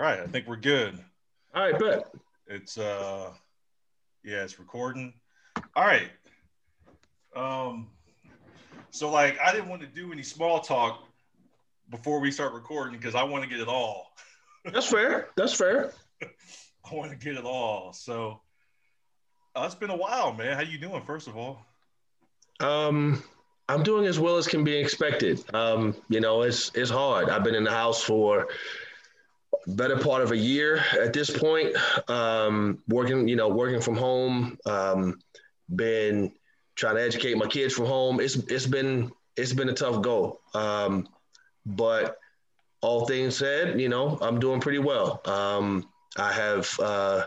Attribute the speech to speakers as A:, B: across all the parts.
A: All right, I think we're good.
B: All right, bet.
A: It's uh yeah, it's recording. All right. Um so like I didn't want to do any small talk before we start recording because I want to get it all.
B: That's fair. That's fair.
A: I want to get it all. So uh, it's been a while, man. How you doing first of all?
B: Um I'm doing as well as can be expected. Um, you know, it's it's hard. I've been in the house for better part of a year at this point. Um, working, you know, working from home. Um, been trying to educate my kids from home. It's it's been it's been a tough go. Um, but all things said, you know, I'm doing pretty well. Um, I have uh,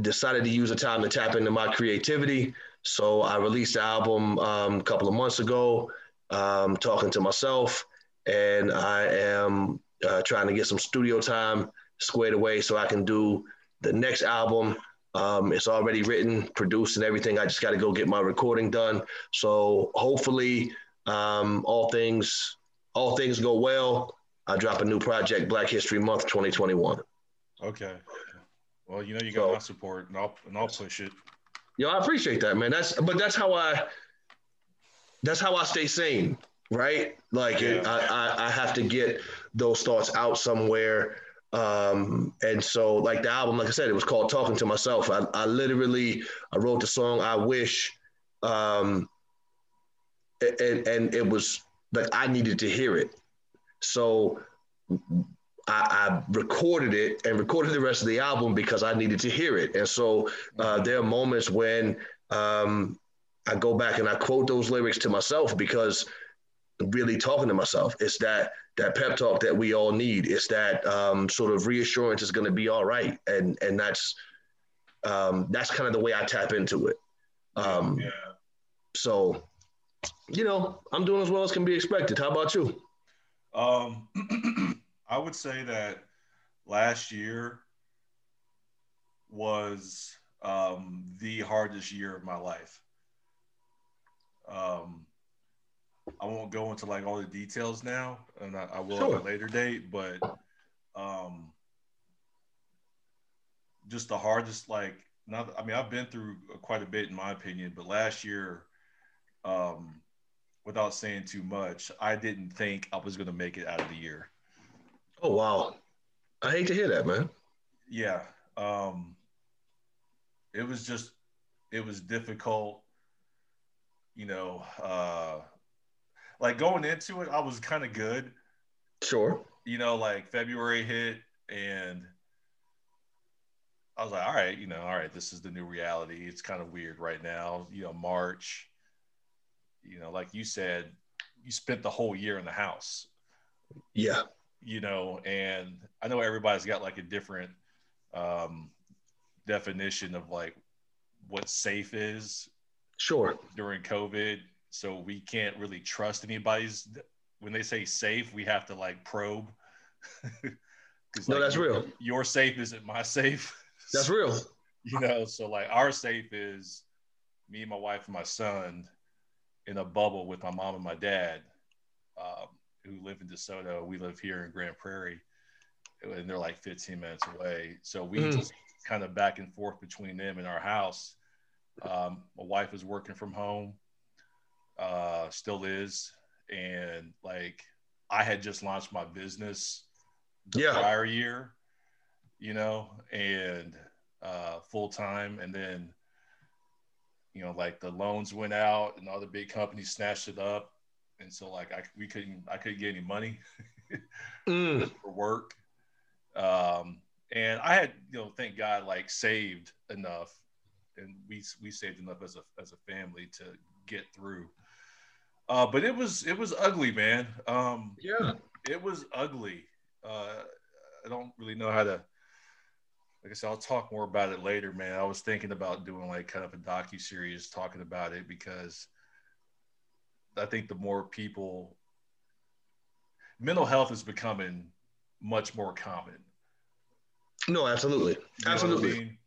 B: decided to use the time to tap into my creativity. So I released the album um, a couple of months ago, um, talking to myself, and I am uh, trying to get some studio time squared away so I can do the next album. Um, it's already written, produced, and everything. I just got to go get my recording done. So hopefully, um, all things all things go well. I drop a new project, Black History Month 2021.
A: Okay. Well, you know you got so, my support, and I'll and I'll push it.
B: Yo, I appreciate that, man. That's but that's how I that's how I stay sane, right? Like yeah. I, I I have to get those thoughts out somewhere. Um, and so like the album, like I said, it was called Talking to Myself. I, I literally I wrote the song I Wish. Um, and, and it was like I needed to hear it. So I, I, recorded it and recorded the rest of the album because I needed to hear it. And so uh, there are moments when um, I go back and I quote those lyrics to myself because really talking to myself. It's that that pep talk that we all need. It's that um, sort of reassurance is going to be all right, and and that's um, that's kind of the way I tap into it. Um, yeah. So, you know, I'm doing as well as can be expected. How about you?
A: Um, I would say that last year was um, the hardest year of my life. Um, I won't go into like all the details now, and I, I will sure. at a later date. But um, just the hardest, like, not. I mean, I've been through quite a bit in my opinion, but last year, um, without saying too much, I didn't think I was going to make it out of the year.
B: Oh wow, I hate to hear that, man.
A: Yeah, um, it was just, it was difficult. You know, uh, like going into it, I was kind of good.
B: Sure.
A: You know, like February hit and I was like, all right, you know, all right, this is the new reality. It's kind of weird right now. You know, March, you know, like you said, you spent the whole year in the house.
B: Yeah.
A: You know, and I know everybody's got like a different um, definition of like what safe is.
B: Sure.
A: During COVID, so we can't really trust anybody's when they say safe we have to like probe.
B: No like, that's real.
A: your safe isn't my safe.
B: That's real.
A: You know so like our safe is me and my wife and my son in a bubble with my mom and my dad um, who live in desoto. We live here in grand prairie and they're like 15 minutes away. So we mm. just kind of back and forth between them and our house. Um, my wife is working from home uh, still is. And like I had just launched my business the yeah. prior year, you know, and uh, full time. And then, you know, like the loans went out and other big companies snatched it up. And so like I we couldn't I couldn't get any money mm. for work. Um, and I had, you know, thank God, like saved enough, and we we saved enough as a as a family to get through. Uh, but it was it was ugly, man. Um,
B: yeah,
A: it was ugly. Uh, I don't really know how to. Like I said, I'll talk more about it later, man. I was thinking about doing like kind of a docu series talking about it because I think the more people, mental health is becoming much more common.
B: No, absolutely, you absolutely. I mean?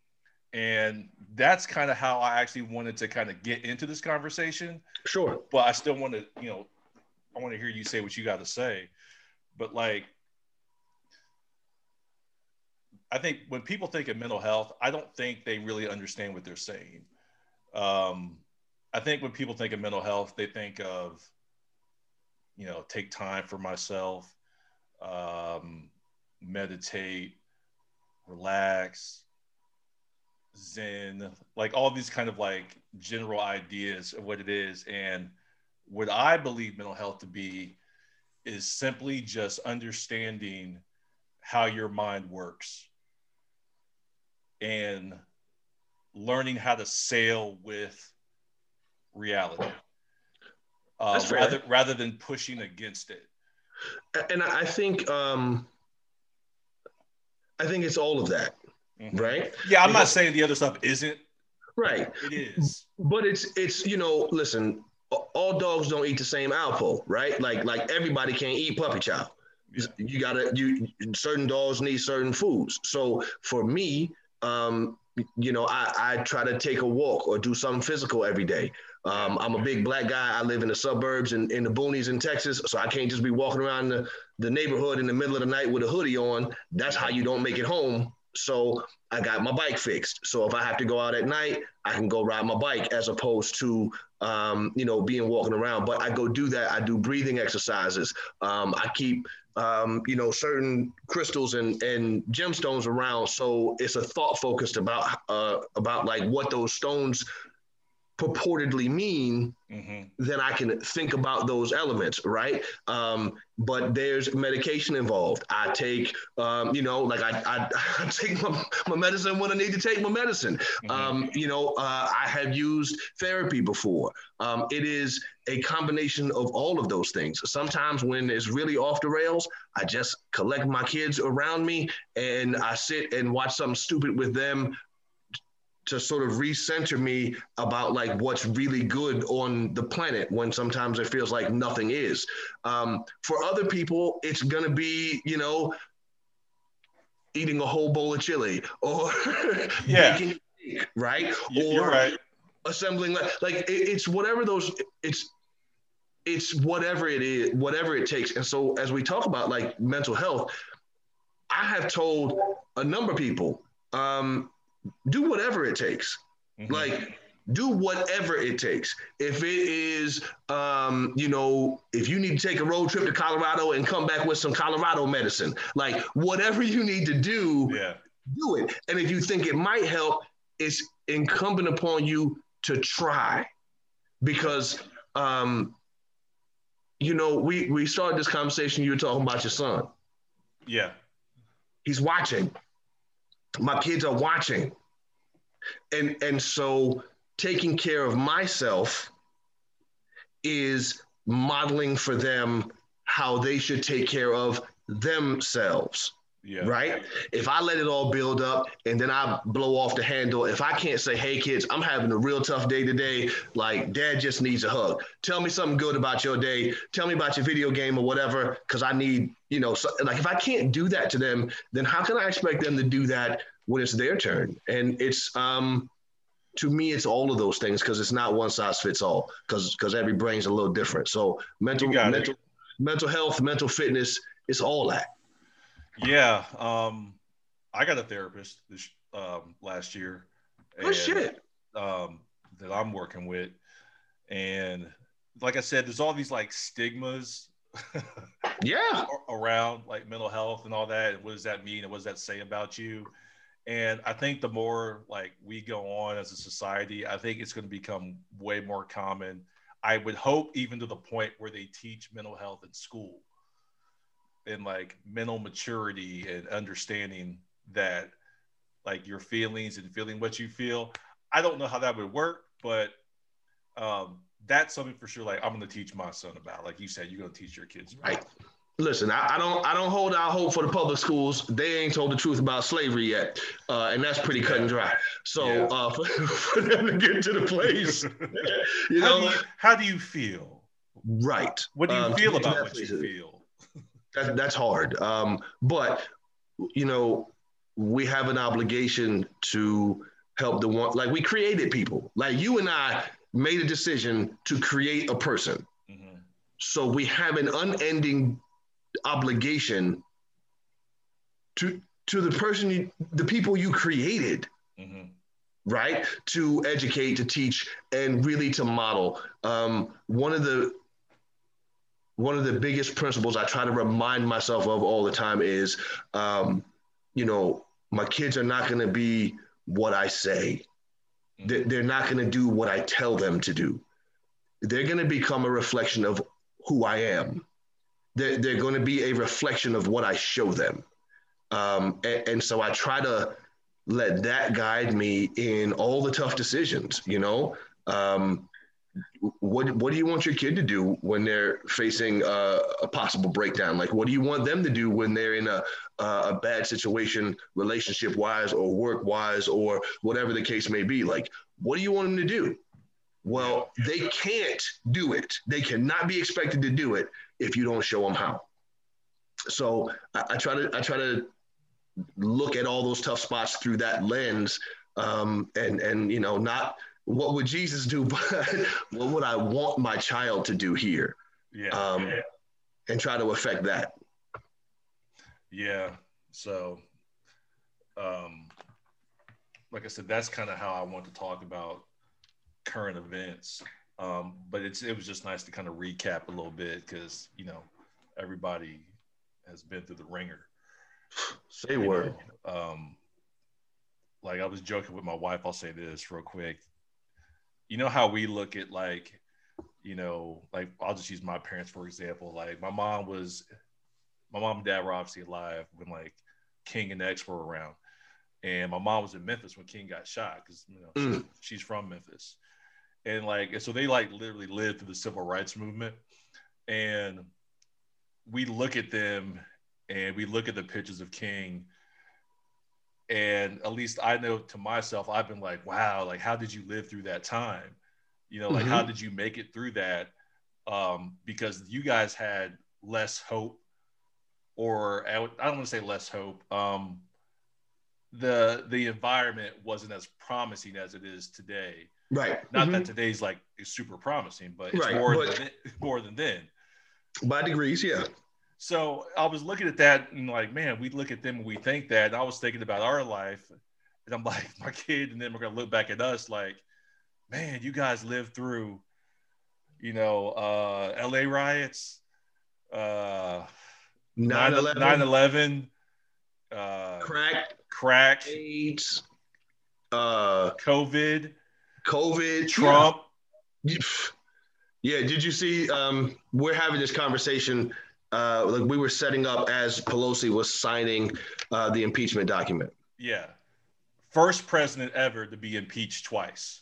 A: And that's kind of how I actually wanted to kind of get into this conversation.
B: Sure.
A: But I still want to, you know, I want to hear you say what you got to say. But like, I think when people think of mental health, I don't think they really understand what they're saying. Um, I think when people think of mental health, they think of, you know, take time for myself, um, meditate, relax, zen, like all these kind of like general ideas of what it is. And what I believe mental health to be is simply just understanding how your mind works and learning how to sail with reality uh, rather rather than pushing against it.
B: And I think um, I think it's all of that. Right?
A: Yeah, I'm not saying the other stuff isn't.
B: Right.
A: It is.
B: But it's it's you know listen, all dogs don't eat the same apple, right? Like like everybody can't eat puppy chow. You gotta you certain dogs need certain foods. So for me, um, you know, I, I try to take a walk or do something physical every day. Um, I'm a big black guy. I live in the suburbs and in the boonies in Texas, so I can't just be walking around the, the neighborhood in the middle of the night with a hoodie on. That's how you don't make it home. So I got my bike fixed. So if I have to go out at night, I can go ride my bike as opposed to um, you know being walking around. But I go do that. I do breathing exercises. Um, I keep um, you know, certain crystals and, and gemstones around. So it's a thought focused about uh, about like what those stones purportedly mean, mm-hmm. then I can think about those elements, right? Um, but there's medication involved. I take, um, you know, like I, I, I, take my, my medicine when I need to take my medicine. Mm-hmm. Um, you know, uh, I have used therapy before. Um, it is a combination of all of those things. Sometimes when it's really off the rails, I just collect my kids around me and I sit and watch something stupid with them to sort of recenter me about like what's really good on the planet when sometimes it feels like nothing is. Um, for other people, it's gonna be, you know, eating a whole bowl of chili or
A: yeah. making
B: right?
A: You're or right.
B: assembling like, like it, it's whatever those it's it's whatever it is, whatever it takes. And so as we talk about like mental health, I have told a number of people, um, do whatever it takes. Mm-hmm. Like, do whatever it takes. If it is, um, you know, if you need to take a road trip to Colorado and come back with some Colorado medicine, like whatever you need to do,
A: yeah.
B: do it. And if you think it might help, it's incumbent upon you to try, because, um, you know, we we started this conversation. You were talking about your son.
A: Yeah,
B: he's watching. My kids are watching and and so taking care of myself is modeling for them how they should take care of themselves.
A: Yeah.
B: Right. If I let it all build up and then I blow off the handle, if I can't say, hey, kids, I'm having a real tough day today, like dad just needs a hug. Tell me something good about your day. Tell me about your video game or whatever, because I need, you know, so, like if I can't do that to them, then how can I expect them to do that when it's their turn. And it's um, to me, it's all of those things because it's not one size fits all because because every brain's a little different. So mental mental it. mental health, mental fitness, it's all that.
A: Yeah, um, I got a therapist this um, last year.
B: Good and, shit.
A: Um, that I'm working with, and like I said, there's all these like stigmas.
B: yeah.
A: around like mental health and all that. what does that mean? And what does that say about you? And I think the more like we go on as a society, I think it's going to become way more common. I would hope even to the point where they teach mental health in school and like mental maturity and understanding that like your feelings and feeling what you feel. I don't know how that would work, but um, that's something for sure. Like I'm going to teach my son about. Like you said, you're going to teach your kids.
B: About. Right. Listen, I, I, don't I don't hold out hope for the public schools. They ain't told the truth about slavery yet, uh, and that's pretty cut and dry. So yeah. uh, for, for, them to get to the place,
A: you how know, do you, how do you feel?
B: Right.
A: What do you um, feel about what you feel?
B: That, that's hard. Um, but you know, we have an obligation to help the one. Like we created people. Like you and I made a decision to create a person. Mm-hmm. So we have an unending obligation to to the person you, the people you created
A: hmm
B: right to educate to teach and really to model um, one of the one of the biggest principles i try to remind myself of all the time is um, you know my kids are not going to be what i say. They- they're not going to do what i tell them to do. They're going to become a reflection of who i am. They're, they're going to be a reflection of what i show them. Um, and, and so i try to let that guide me in all the tough decisions you know? Um, what what do you want your kid to do when they're facing a, a possible breakdown? Like what do you want them to do when they're in a a bad situation relationship wise or work wise or whatever the case may be? Like what do you want them to do? Well they can't do it. They cannot be expected to do it if you don't show them how. So I, I try to i try to look at all those tough spots through that lens um, and and you know not what would jesus do but what would i want my child to do here
A: Yeah.
B: um,
A: yeah.
B: and try to affect that
A: Yeah. So, um, like I said, that's kind of how I want to talk about current events. Um, but it's it was just nice to kind of recap a little bit because you know everybody has been through the wringer.
B: say word
A: know? Um, like I was joking with my wife. I'll say this real quick. You know how we look at like, you know, like I'll just use my parents for example. Like my mom was, my mom and dad were obviously alive when like King and X were around, and my mom was in Memphis when King got shot because you know she's, she's from Memphis, and like and so they like literally lived through the civil rights movement, and we look at them and we look at the pictures of King and at least I know to myself, I've been like, wow, like how did you live through that time? You know, like how did you make it through that? Um, because you guys had less hope, or I don't want to say less hope. Um, the the environment wasn't as promising as it is today.
B: right
A: Not
B: Mhm.
A: that today's like super promising, but it's
B: Right,
A: more
B: but-
A: than more than then.
B: by degrees yeah
A: So I was looking at that and like, man, we look at them and we think that. And I was thinking about our life, and I'm like, my kid, and then we're gonna look back at us like, man, you guys lived through, you know, uh, L.A. riots, uh,
B: 9-11
A: 9/11, uh,
B: crack
A: crack,
B: aids uh
A: COVID,
B: covid
A: Trump.
B: yeah. yeah did you see um we're having this conversation uh like we were setting up as pelosi was signing uh the impeachment document
A: Yeah, first president ever to be impeached twice.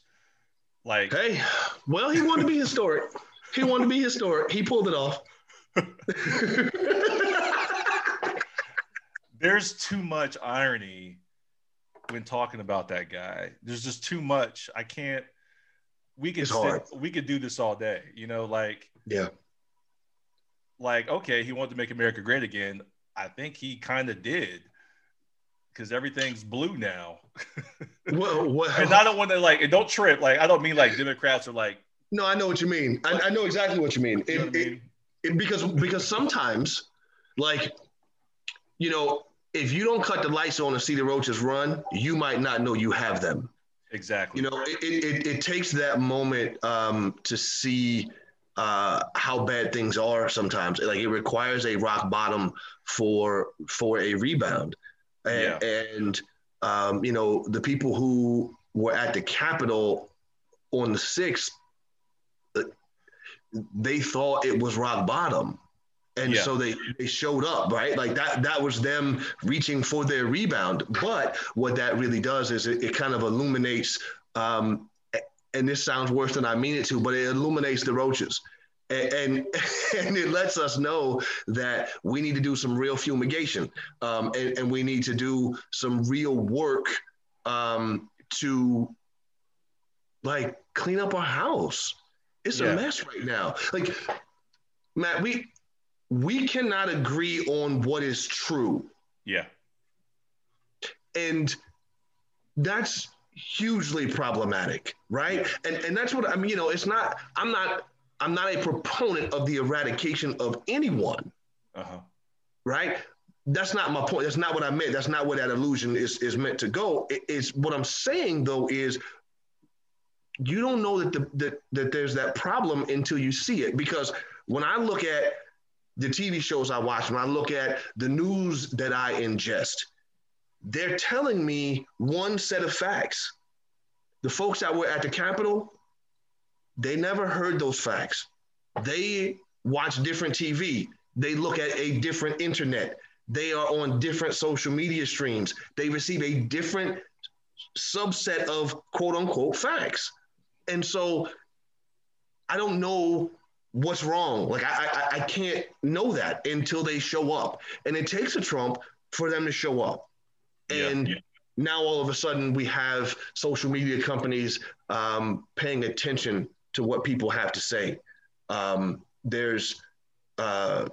A: Like,
B: Hey, well, he wanted to be historic. He wanted to be historic. He pulled it off.
A: there's too much irony when talking about that guy. There's just too much. I can't. We could sit, we could do this all day. You know, like
B: yeah.
A: Like okay, he wanted to make America great again. I think he kind of did because everything's blue now.
B: Well, well
A: and I don't want to like. And don't trip. Like I don't mean like Democrats are like.
B: no, I know what you mean. I, I know exactly what you mean.
A: You know what
B: it-
A: mean?
B: it- because because sometimes, like, you know, if you don't cut the lights on and see the roaches run, you might not know you have them.
A: Exactly.
B: You know, it, it, it, it takes that moment um, to see uh, how bad things are sometimes. Like it requires a rock bottom for for a rebound. And, and um, you know, the people who were at the Capitol on the 6th, uh, they thought it was rock bottom. And
A: Yeah.
B: so they, they showed up, right? Like that that was them reaching for their rebound. But what that really does is it, it kind of illuminates um, and this sounds worse than I mean it to, but it illuminates the roaches. And, and and it lets us know that we need to do some real fumigation, um, and, and we need to do some real work um, to like clean up our house. It's
A: Yeah.
B: a mess right now. Like Matt, we we cannot agree on what is true,
A: yeah.
B: and that's hugely problematic, right? And and that's what I mean. You know, it's not. I'm not. I'm not a proponent of the eradication of anyone,
A: Uh huh.
B: right? that's not my point. That's not what I meant. That's not where that illusion is is meant to go. It, it's what I'm saying though is you don't know that the that, that there's that problem until you see it. Because when I look at the TV shows I watch, when I look at the news that I ingest, they're telling me one set of facts. The folks that were at the Capitol, they never heard those facts. They watch different TV. They look at a different internet. They are on different social media streams. They receive a different subset of quote unquote facts. And so I don't know what's wrong. Like I, I, I can't know that until they show up. And it takes a Trump for them to show up. And yeah, now all of a sudden we have social media companies um, paying attention to what people have to say. Um, there's uh,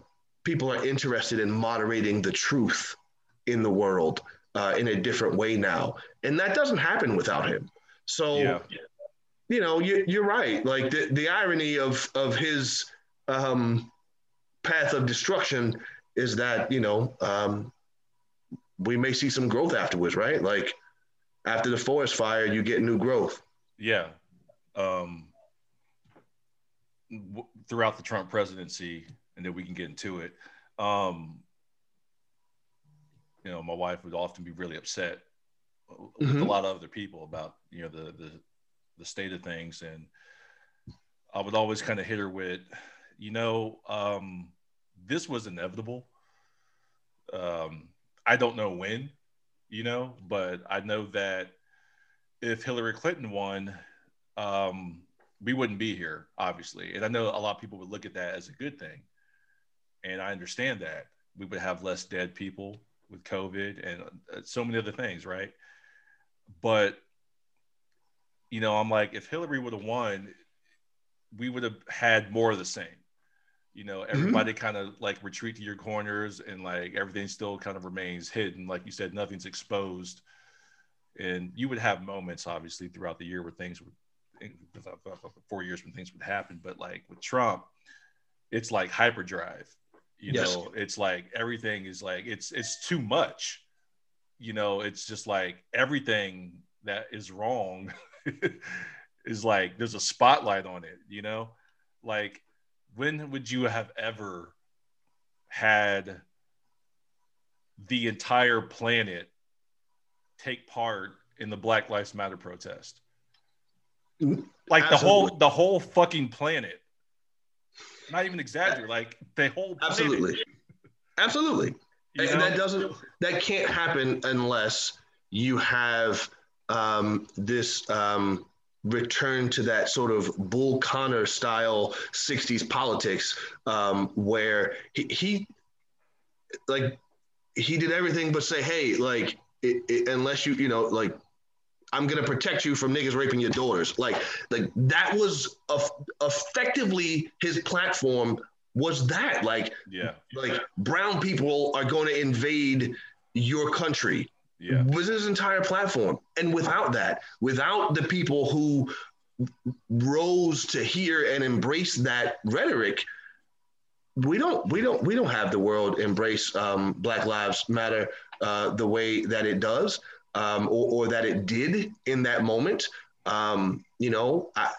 B: people are interested in moderating the truth in the world uh, in a different way now, and that doesn't happen without him. So, yeah. you know, you, you're right. Like the, the irony of of his um, path of destruction is that you know um, we may see some growth afterwards, right? Like after the forest fire, you get new growth.
A: Yeah. Um, w- throughout the Trump presidency, and then we can get into it. Um, you know, my wife would often be really upset with mm-hmm. a lot of other people about you know the the the state of things, and I would always kind of hit her with, you know, um, this was inevitable. Um, I don't know when, you know, but I know that if Hillary Clinton won, um, we wouldn't be here, obviously. And I know a lot of people would look at that as a good thing. And I understand that. We would have less dead people with COVID and uh, so many other things, right? But, you know, I'm like, if Hillary would have won, we would have had more of the same. You know, mm-hmm. everybody mm-hmm. kind of like retreat to your corners and like everything still kind of remains hidden. Like you said, nothing's exposed. And you would have moments, obviously, throughout the year where things would four years when things would happen. But like with Trump, it's like hyperdrive. You yes. know, it's like everything is like it's it's too much. You know, it's just like everything that is wrong is like there's a spotlight on it. You know, like when would you have ever had the entire planet take part in the Black Lives Matter protest? Like Absolutely. the whole the whole fucking planet. Not even exaggerate, like the whole
B: planet. Absolutely. Absolutely. and, and that doesn't that can't happen unless you have um, this um, return to that sort of Bull Connor style 60s politics um, where he, he, like he did everything but say, hey, like it, it, unless you, you know, like I'm gonna protect you from niggas raping your daughters. Like, like that was effectively his platform was that. Like,
A: yeah,
B: like brown people are going to invade your country. Yeah, was his entire platform, and without that, without the people who rose to hear and embrace that rhetoric, we don't we don't we don't have the world embrace um, Black Lives Matter uh, the way that it does um, or, or, that it did in that moment. Um, you know, I,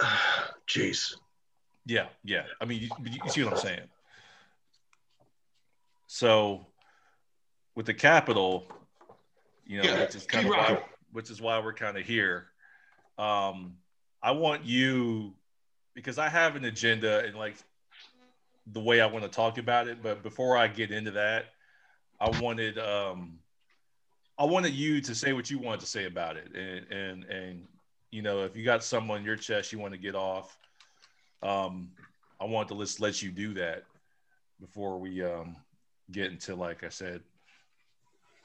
B: jeez.
A: Yeah, yeah. I mean, you, you, see what I'm saying. So, with the Capitol, you know, yeah, which is kind of why, which is why we're kind of here. Um, I want you because I have an agenda and like the way I want to talk about it. But before I get into that, I wanted um, I wanted you to say what you wanted to say about it, and and and you know, if you got someone in your chest you want to get off, um, I want to let let you do that before we um get into like I said,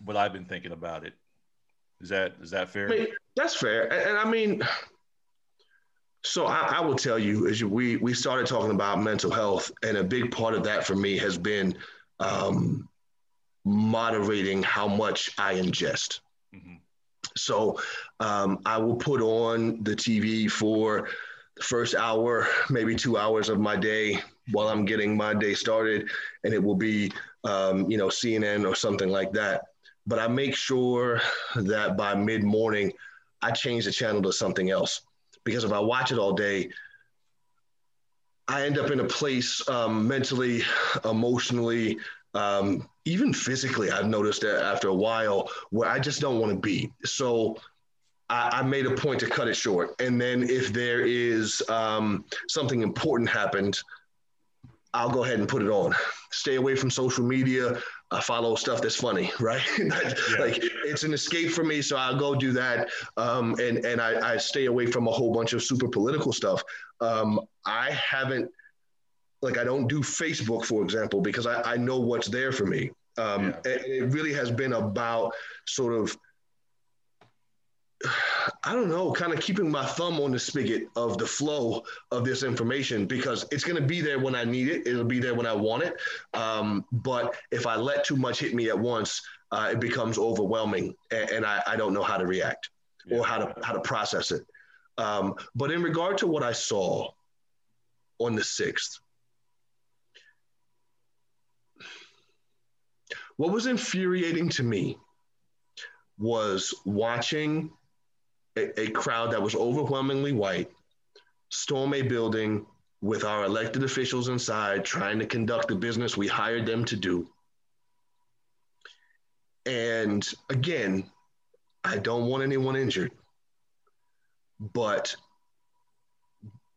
A: what I've been thinking about it. Is that is that fair? I
B: mean, that's fair, and, and, I mean, so I, I will tell you, as you, we we started talking about mental health, and a big part of that for me has been um, moderating how much I ingest. Mm-hmm. So um, I will put on the TV for the first hour, maybe two hours of my day while I'm getting my day started, and it will be um, you know, CNN or something like that. But I make sure that by mid morning, I change the channel to something else. Because if I watch it all day, I end up in a place um, mentally, emotionally, um, even physically. I've noticed that after a while where I just don't want to be. So I, I, made a point to cut it short. And then if there is um, something important happened, I'll go ahead and put it on. Stay away from social media. I follow stuff that's funny, right? Like it's an escape for me, so I'll go do that. Um, and and I, I, stay away from a whole bunch of super political stuff. Um, I haven't, like, I don't do Facebook, for example, because I, I know what's there for me. Um, yeah. and it really has been about sort of I don't know, kind of keeping my thumb on the spigot of the flow of this information because it's going to be there when I need it. It'll be there when I want it. Um, but if I let too much hit me at once, uh, it becomes overwhelming, and, and I, I, don't know how to react or how to how to process it. Um, but in regard to what I saw on the sixth, what was infuriating to me was watching a, a crowd that was overwhelmingly white storm a building with our elected officials inside trying to conduct the business we hired them to do. And again, I don't want anyone injured, but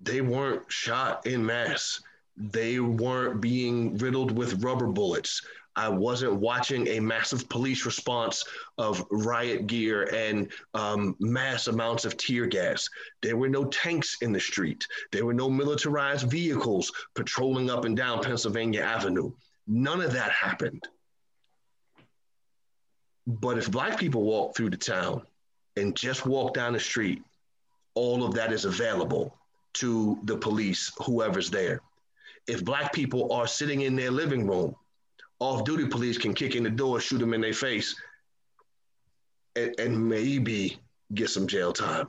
B: they weren't shot in mass. They weren't being riddled with rubber bullets. I wasn't watching a massive police response of riot gear and um, mass amounts of tear gas. There were no tanks in the street. There were no militarized vehicles patrolling up and down Pennsylvania Avenue. None of that happened. But if Black people walk through the town and just walk down the street, all of that is available to the police, whoever's there. If Black people are sitting in their living room off duty police can kick in the door, shoot them in their face, and, and maybe get some jail time.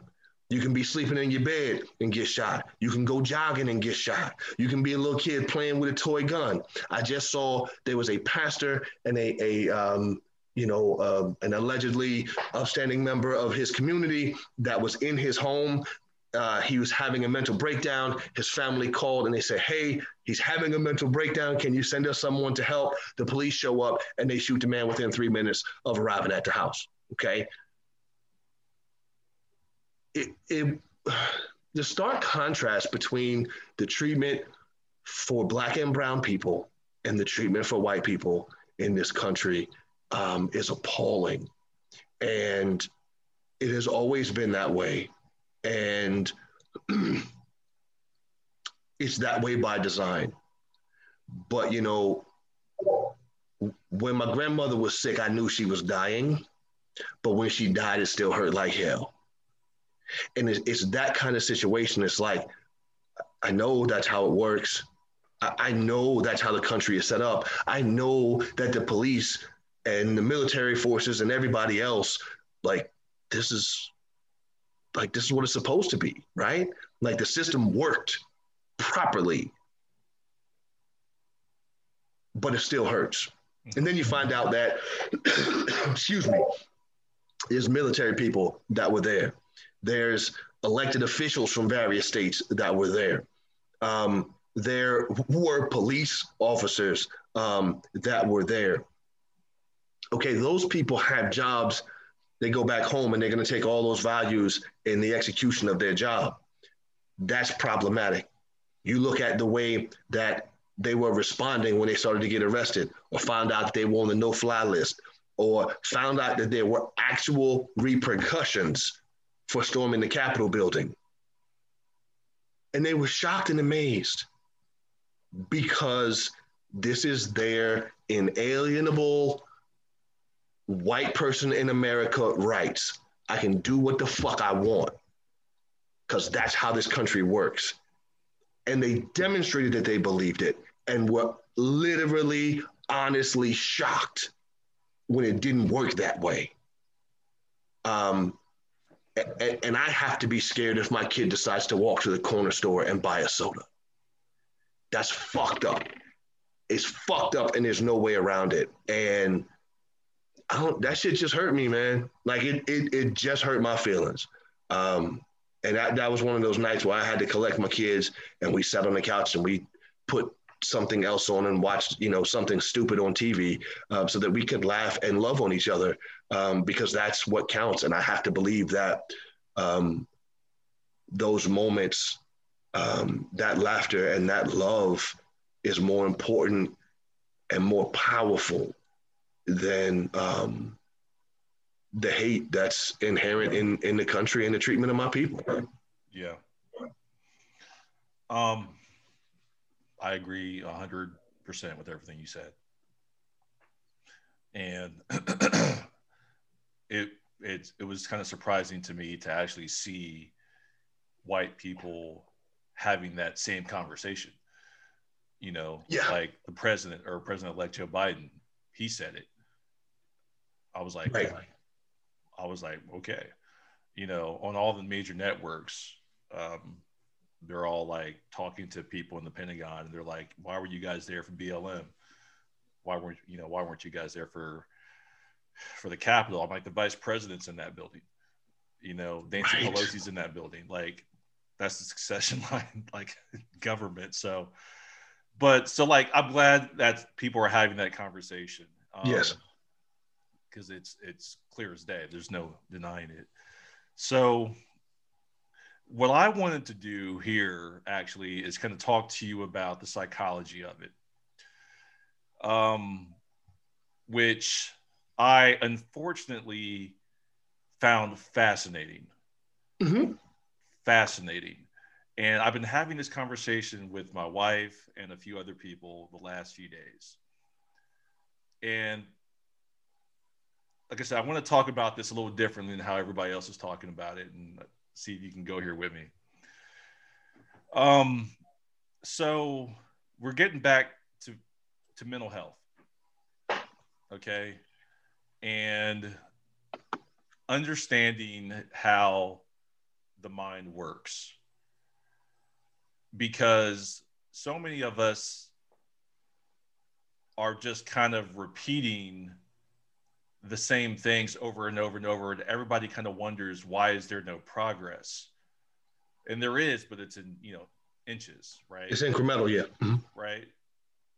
B: You can be sleeping in your bed and get shot. You can go jogging and get shot. You can be a little kid playing with a toy gun. I just saw there was a pastor and a, a um, you know, uh, an allegedly upstanding member of his community that was in his home uh, he was having a mental breakdown. His family called and they said, Hey, he's having a mental breakdown. Can you send us someone to help? The police show up and they shoot the man within three minutes of arriving at the house. Okay. It, it, the stark contrast between the treatment for Black and Brown people and the treatment for white people in this country um, is appalling. And it has always been that way and it's that way by design. But you know, when my grandmother was sick, I knew she was dying, but when she died, it still hurt like hell. And it's, it's that kind of situation. It's like, I know that's how it works. I, I know that's how the country is set up. I know that the police and the military forces and everybody else, like, this is like this is what it's supposed to be, right? Like the system worked properly, but it still hurts. And then you find out that, excuse me, there's military people that were there. There's elected officials from various states that were there. Um, there were police officers um, that were there. Okay, those people have jobs they go back home and they're going to take all those values in the execution of their job. That's problematic. You look at the way that they were responding when they started to get arrested, or found out they were on the no fly list, or found out that there were actual repercussions for storming the Capitol building. And they were shocked and amazed because this is their inalienable white person in America rights. I can do what the fuck I want because that's how this country works. And they demonstrated that they believed it and were literally, honestly shocked when it didn't work that way. Um, and, and I have to be scared if my kid decides to walk to the corner store and buy a soda. That's fucked up. It's fucked up and there's no way around it. And I don't that shit just hurt me, man. Like it it, it just hurt my feelings. Um, and that, that was one of those nights where I had to collect my kids and we sat on the couch and we put something else on and watched, you know, something stupid on TV um, so that we could laugh and love on each other um, because that's what counts. And I have to believe that um, those moments, um, that laughter and that love is more important and more powerful than um, the hate that's inherent in in the country and the treatment of my people.
A: Yeah. Um, I agree hundred percent with everything you said, and it it it was kind of surprising to me to actually see white people having that same conversation. You know,
B: yeah.
A: like the president or President-elect Joe Biden, he said it. I was like,
B: right.
A: I was like, okay, you know, on all the major networks, um, they're all like talking to people in the Pentagon, and they're like, why were you guys there for BLM? Why weren't you know why weren't you guys there for for the Capitol? I'm like, the vice president's in that building. You know, Nancy right. Pelosi's in that building. Like, that's the succession line, like government. So, but so like, I'm glad that people are having that conversation.
B: Um, yes
A: because it's it's clear as day. There's no denying it. So what I wanted to do here actually is kind of talk to you about the psychology of it. Um, which I unfortunately found fascinating.
B: Mm-hmm.
A: Fascinating. And I've been having this conversation with my wife and a few other people the last few days. And like I said, I want to talk about this a little differently than how everybody else is talking about it, and see if you can go here with me. Um, so we're getting back to to mental health, okay, and understanding how the mind works, because so many of us are just kind of repeating the same things over and over and over and everybody kind of wonders why is there no progress? And there is but it's in you know inches right?
B: It's incremental yeah. Mm-hmm.
A: right?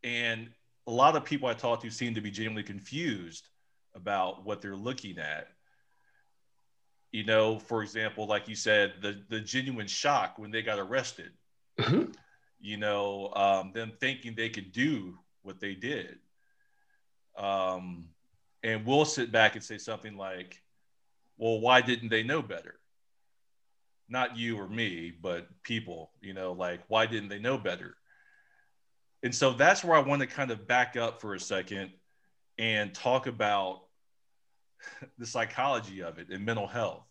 A: And a lot of people i talk to seem to be genuinely confused about what they're looking at. You know for example like you said the the genuine shock when they got arrested.
B: Mm-hmm.
A: you know um, them thinking they could do what they did. Um, and we'll sit back and say something like, well, why didn't they know better? Not you or me, but people, you know, like, why didn't they know better? And so that's where I want to kind of back up for a second and talk about the psychology of it and mental health.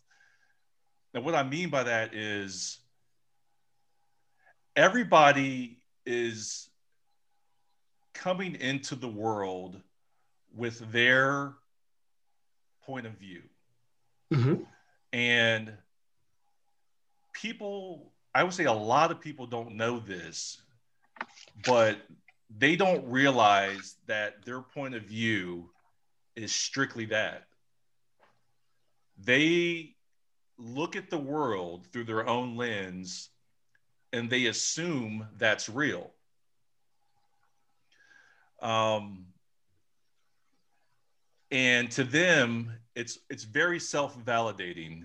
A: And what I mean by that is everybody is coming into the world with their point of view.
B: Mm-hmm.
A: And people, I would say a lot of people don't know this, but they don't realize that their point of view is strictly that. They look at the world through their own lens and they assume that's real. Um, and to them it's it's very self-validating.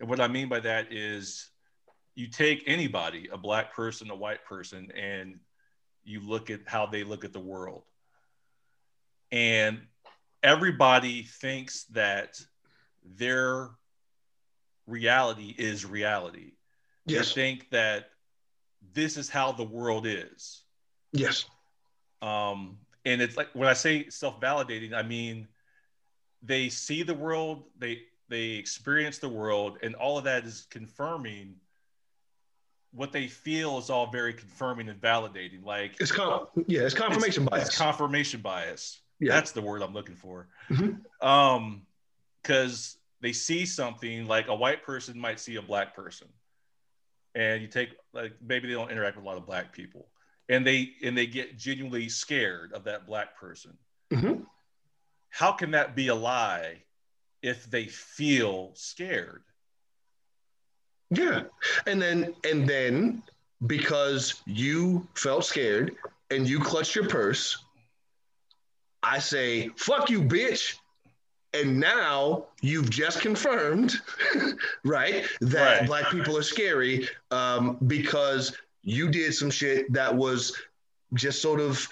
A: And what i mean by that is you take anybody a black person a white person and you look at how they look at the world. And everybody thinks that their reality is reality.
B: Yes.
A: they think that this is how the world is.
B: Yes.
A: Um and it's like when i say self-validating i mean they see the world, they they experience the world, and all of that is confirming what they feel is all very confirming and validating. Like
B: it's con- yeah, it's confirmation
A: it's,
B: bias.
A: It's confirmation bias. Yeah. That's the word I'm looking for.
B: Mm-hmm.
A: Um, because they see something like a white person might see a black person, and you take like maybe they don't interact with a lot of black people, and they and they get genuinely scared of that black person.
B: Mm-hmm.
A: How can that be a lie if they feel scared?
B: Yeah. And then and then because you felt scared and you clutched your purse, I say, fuck you, bitch. And now you've just confirmed, right, that
A: Right.
B: black people are scary um, because you did some shit that was just sort of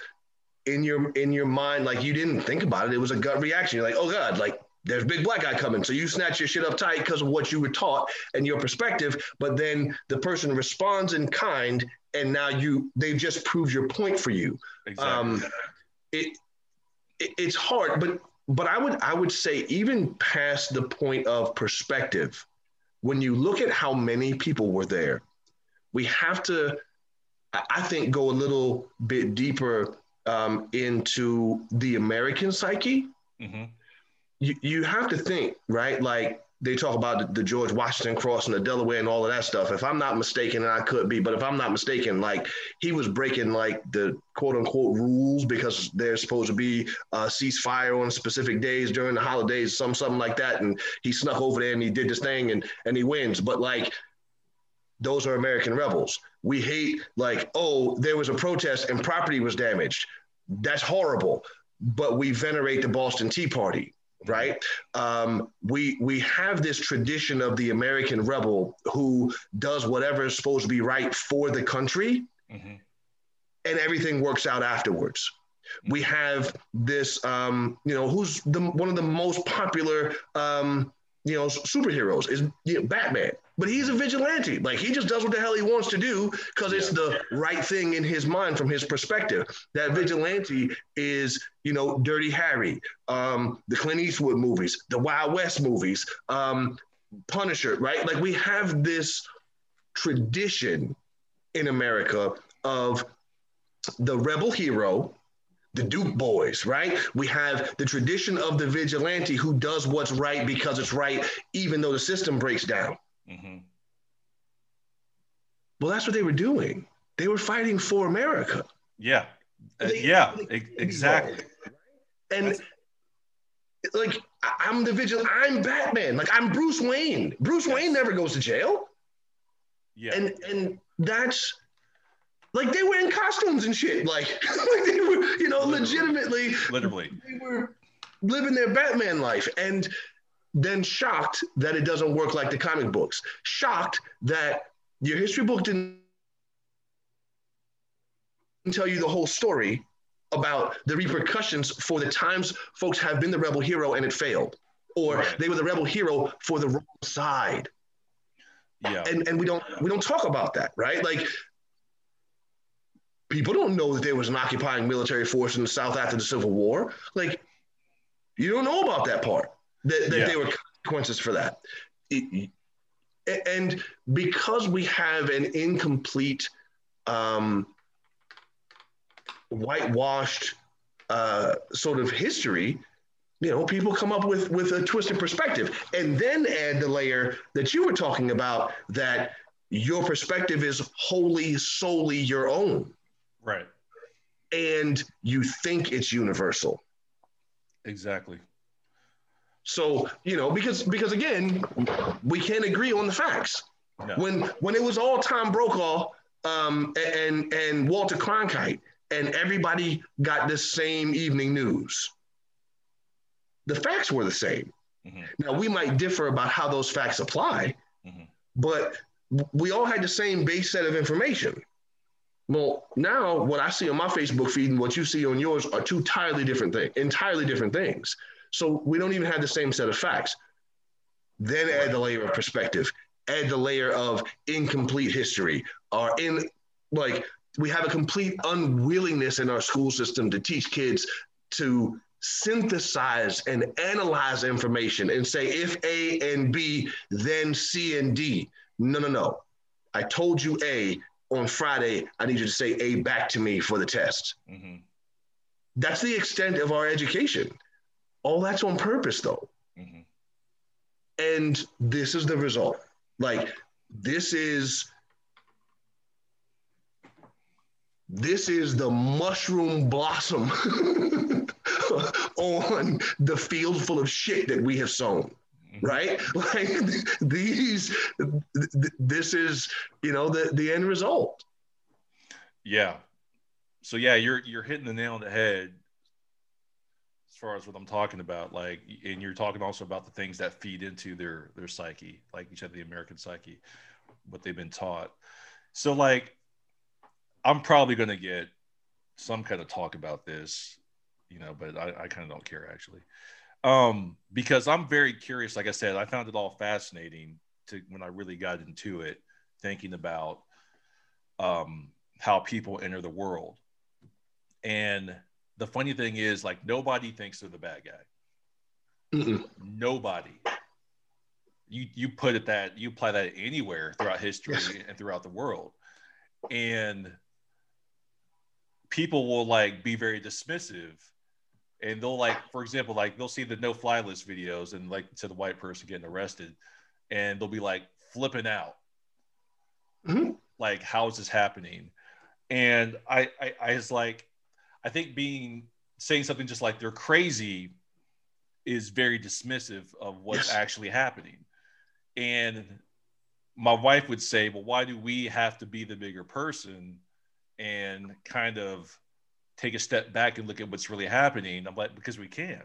B: in your in your mind, like you didn't think about it. It was a gut reaction. You're like, oh God, like there's a big black guy coming. So you snatch your shit up tight because of what you were taught and your perspective. But then the person responds in kind, and now you they've just proved your point for you.
A: Exactly.
B: Um, it, it it's hard, but but I would I would say even past the point of perspective, when you look at how many people were there, we have to, I think, go a little bit deeper um, into the American psyche.
A: Mhm.
B: You you have to think right, like. They talk about the, the George Washington Cross and the Delaware and all of that stuff. If I'm not mistaken, and I could be, but if I'm not mistaken, like he was breaking like the quote unquote rules because there's supposed to be a ceasefire on specific days during the holidays, some something like that. And he snuck over there and he did this thing and and he wins. But like those are American rebels. We hate like, oh, there was a protest and property was damaged. That's horrible. But we venerate the Boston Tea Party right? Um, we we have this tradition of the American rebel who does whatever is supposed to be right for the country,
A: Mhm.
B: and everything works out afterwards. We have this, um, you know, who's the one of the most popular, um, you know, superheroes is you know, Batman, but he's a vigilante. Like he just does what the hell he wants to do because it's the right thing in his mind from his perspective. That vigilante is, you know, Dirty Harry, um, the Clint Eastwood movies, the Wild West movies, um, Punisher, right? Like we have this tradition in America of the rebel hero, the Duke boys, right? We have the tradition of the vigilante who does what's right because it's right, even though the system breaks down.
A: Mhm.
B: Well, that's what they were doing. They were fighting for America.
A: Yeah. Uh,
B: They-
A: yeah.
B: they
A: exactly.
B: And
A: That's-
B: like I'm the vigil, I'm Batman. Like I'm Bruce Wayne. Bruce. Wayne never goes to jail.
A: Yeah.
B: And and that's like they were in costumes and shit. Like, like they were, you know,
A: Literally.
B: legitimately
A: Literally.
B: they were living their Batman life and then shocked that it doesn't work like the comic books. Shocked that your history book didn't tell you the whole story about the repercussions for the times folks have been the rebel hero and it failed, or
A: Right.
B: they were the rebel hero for the wrong side.
A: Yeah.
B: And and we don't we don't talk about that, right? Like people don't know that there was an occupying military force in the South after the Civil War. Like you don't know about that part. That, that
A: Yeah.
B: there were consequences for that. It- and because we have an incomplete um, whitewashed uh, sort of history, you know, people come up with with a twisted perspective, and then add the layer that you were talking about that your perspective is wholly solely your own,
A: right.
B: and you think it's universal.
A: Exactly.
B: So you know, because because again, we can't agree on the facts.
A: No.
B: When when it was all Tom Brokaw um, and and Walter Cronkite, and everybody got the same evening news, the facts were the same.
A: Mhm.
B: Now we might differ about how those facts apply,
A: Mhm.
B: but we all had the same base set of information. Well, now what I see on my Facebook feed and what you see on yours are two entirely different things, entirely different things. So we don't even have the same set of facts. Then add the layer of perspective, add the layer of incomplete history, or in like we have a complete unwillingness in our school system to teach kids to synthesize and analyze information and say if A and B, then C and D. No, no, no. I told you A on Friday. I need you to say A back to me for the test.
A: hmm
B: That's the extent of our education. All that's on purpose, though.
A: hmm
B: And this is the result. Like, this is this is the mushroom blossom on the field full of shit that we have sown mm-hmm. right like these this is you know the the end result
A: yeah so yeah you're you're hitting the nail on the head as far as what i'm talking about like and you're talking also about the things that feed into their their psyche like you said the american psyche what they've been taught so like I'm probably going to get some kind of talk about this, you know, but I, I kind of don't care actually. Um, because I'm very curious. Like I said, I found it all fascinating to when I really got into it, thinking about um, how people enter the world. And the funny thing is, like, nobody thinks they're the bad guy. Mm-mm. Nobody. You you put it that you apply that anywhere throughout history yes. and throughout the world, and people will like be very dismissive and they'll like for example like they'll see the no fly list videos and like to the white person getting arrested and they'll be like flipping out mm-hmm. like how is this happening and I, I i was like i think being saying something just like they're crazy is very dismissive of what's yes. actually happening and my wife would say well why do we have to be the bigger person and kind of take a step back and look at what's really happening. I'm like, because we can,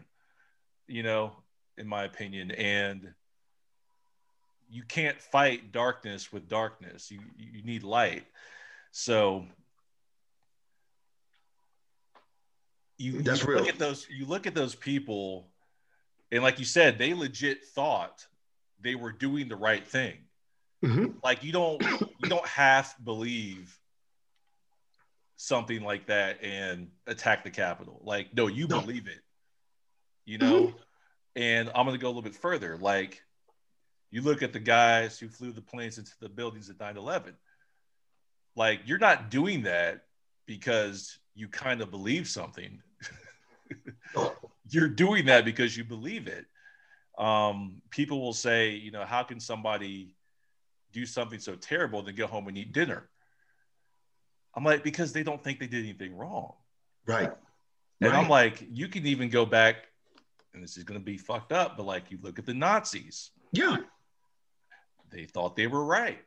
A: you know, in my opinion. And you can't fight darkness with darkness. You you need light. So you,
B: That's
A: you
B: real.
A: look at those you look at those people and like you said, they legit thought they were doing the right thing. Mm-hmm. Like you don't you don't half believe something like that and attack the Capitol. Like, no, you no. believe it, you know? Mm-hmm. And I'm going to go a little bit further. Like, you look at the guys who flew the planes into the buildings at 9 11. Like, you're not doing that because you kind of believe something. you're doing that because you believe it. Um, people will say, you know, how can somebody do something so terrible then go home and eat dinner? I'm like, because they don't think they did anything wrong.
B: Right.
A: And
B: right.
A: I'm like, you can even go back, and this is going to be fucked up, but like, you look at the Nazis.
B: Yeah.
A: They thought they were right.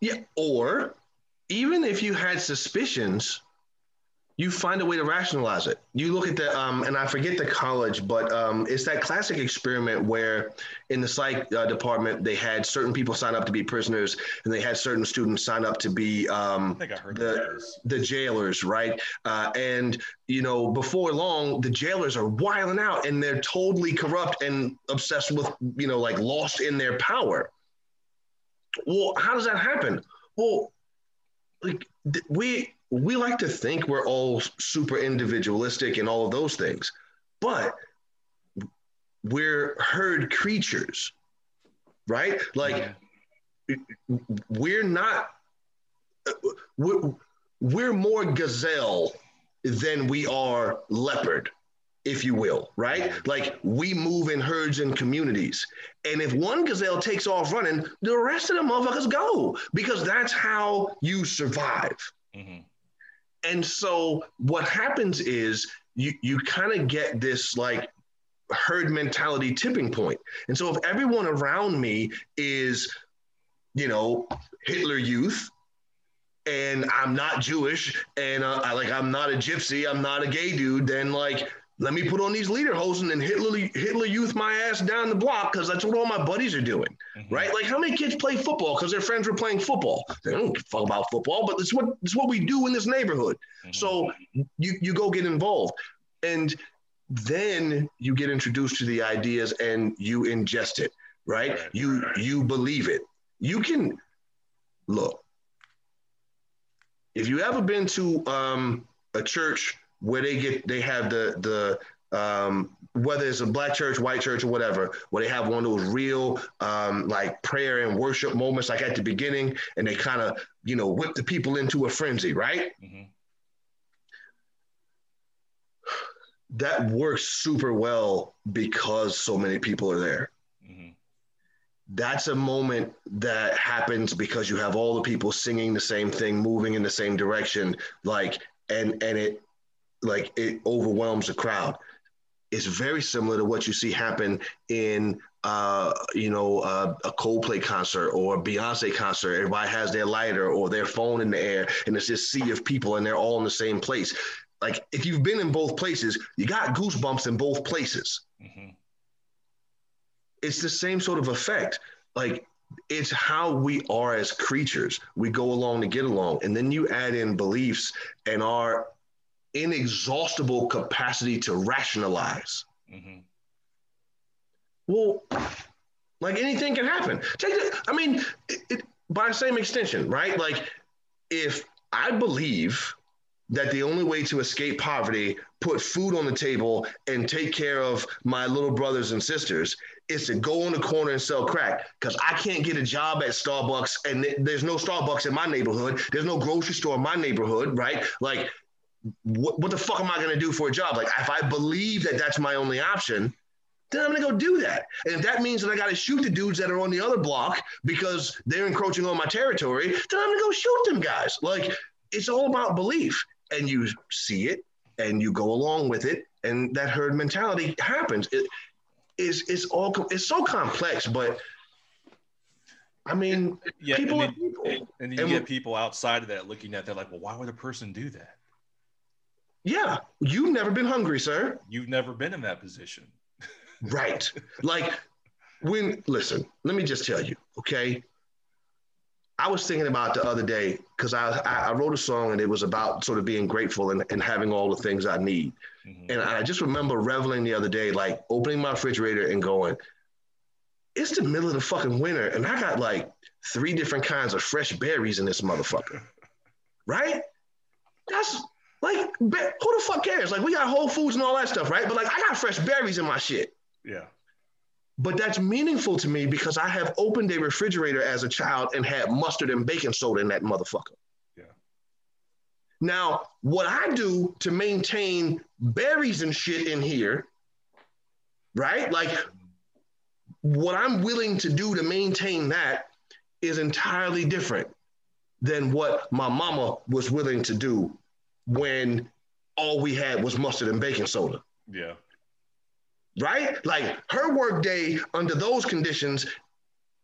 B: Yeah. Or even if you had suspicions, you find a way to rationalize it. You look at the, um, and I forget the college, but um, it's that classic experiment where in the psych uh, department, they had certain people sign up to be prisoners and they had certain students sign up to be um, the, the jailers, right? Uh, and, you know, before long, the jailers are wiling out and they're totally corrupt and obsessed with, you know, like lost in their power. Well, how does that happen? Well, like we we like to think we're all super individualistic and all of those things, but we're herd creatures, right? Like yeah. we're not, we're, we're more gazelle than we are leopard, if you will, right? Like we move in herds and communities. And if one gazelle takes off running, the rest of the motherfuckers go because that's how you survive. Mm-hmm. And so what happens is you you kind of get this like herd mentality tipping point. And so if everyone around me is, you know, Hitler youth, and I'm not Jewish, and uh, I like I'm not a gypsy, I'm not a gay dude, then like let me put on these lederhosen and Hitler Hitler youth my ass down the block because that's what all my buddies are doing, mm-hmm. right? Like how many kids play football because their friends were playing football? They don't fuck about football, but it's what it's what we do in this neighborhood. Mm-hmm. So you you go get involved, and then you get introduced to the ideas and you ingest it, right? right. You you believe it. You can look. If you ever been to um, a church where they get they have the the um, whether it's a black church, white church, or whatever, where they have one of those real um, like prayer and worship moments, like at the beginning, and they kind of you know whip the people into a frenzy, right? Mm-hmm. That works super well because so many people are there. Mm-hmm. that's a moment that happens because you have all the people singing the same thing, moving in the same direction, like and and it like it overwhelms the crowd. It's very similar to what you see happen in uh, you know, uh, a Coldplay concert or a Beyonce concert. Everybody has their lighter or their phone in the air, and it's this sea of people, and they're all in the same place. Like if you've been in both places, you got goosebumps in both places. Mm-hmm. It's the same sort of effect. Like it's how we are as creatures. We go along to get along, and then you add in beliefs and our inexhaustible capacity to rationalize. Mm-hmm well, like anything can happen. Take it. I mean, it, it, by the same extension, right? Like, if I believe that the only way to escape poverty, put food on the table, and take care of my little brothers and sisters is to go on the corner and sell crack because I can't get a job at Starbucks and th- there's no Starbucks in my neighborhood. There's no grocery store in my neighborhood, right? Like, what, what the fuck am I going to do for a job? Like, if I believe that that's my only option, then I'm gonna go do that. And if that means that I gotta shoot the dudes that are on the other block because they're encroaching on my territory, then I'm gonna go shoot them guys. Like it's all about belief. And you see it and you go along with it, and that herd mentality happens. It is it's all it's so complex, but I mean,
A: yeah, people and then, people. And then you and get people outside of that looking at that like, well, why would a person do that?
B: Yeah, you've never been hungry, sir.
A: You've never been in that position.
B: Right. like when, listen, let me just tell you, okay? I was thinking about the other day because I, I wrote a song and it was about sort of being grateful and, and having all the things I need. Mm-hmm. And I just remember reveling the other day, like opening my refrigerator and going, it's the middle of the fucking winter and I got like three different kinds of fresh berries in this motherfucker. right? That's like, who the fuck cares? Like, we got Whole Foods and all that stuff, right? But like, I got fresh berries in my shit.
A: Yeah.
B: But that's meaningful to me because I have opened a refrigerator as a child and had mustard and baking soda in that motherfucker.
A: Yeah.
B: Now, what I do to maintain berries and shit in here, right? Like what I'm willing to do to maintain that is entirely different than what my mama was willing to do when all we had was mustard and baking soda.
A: Yeah
B: right? Like her work day under those conditions,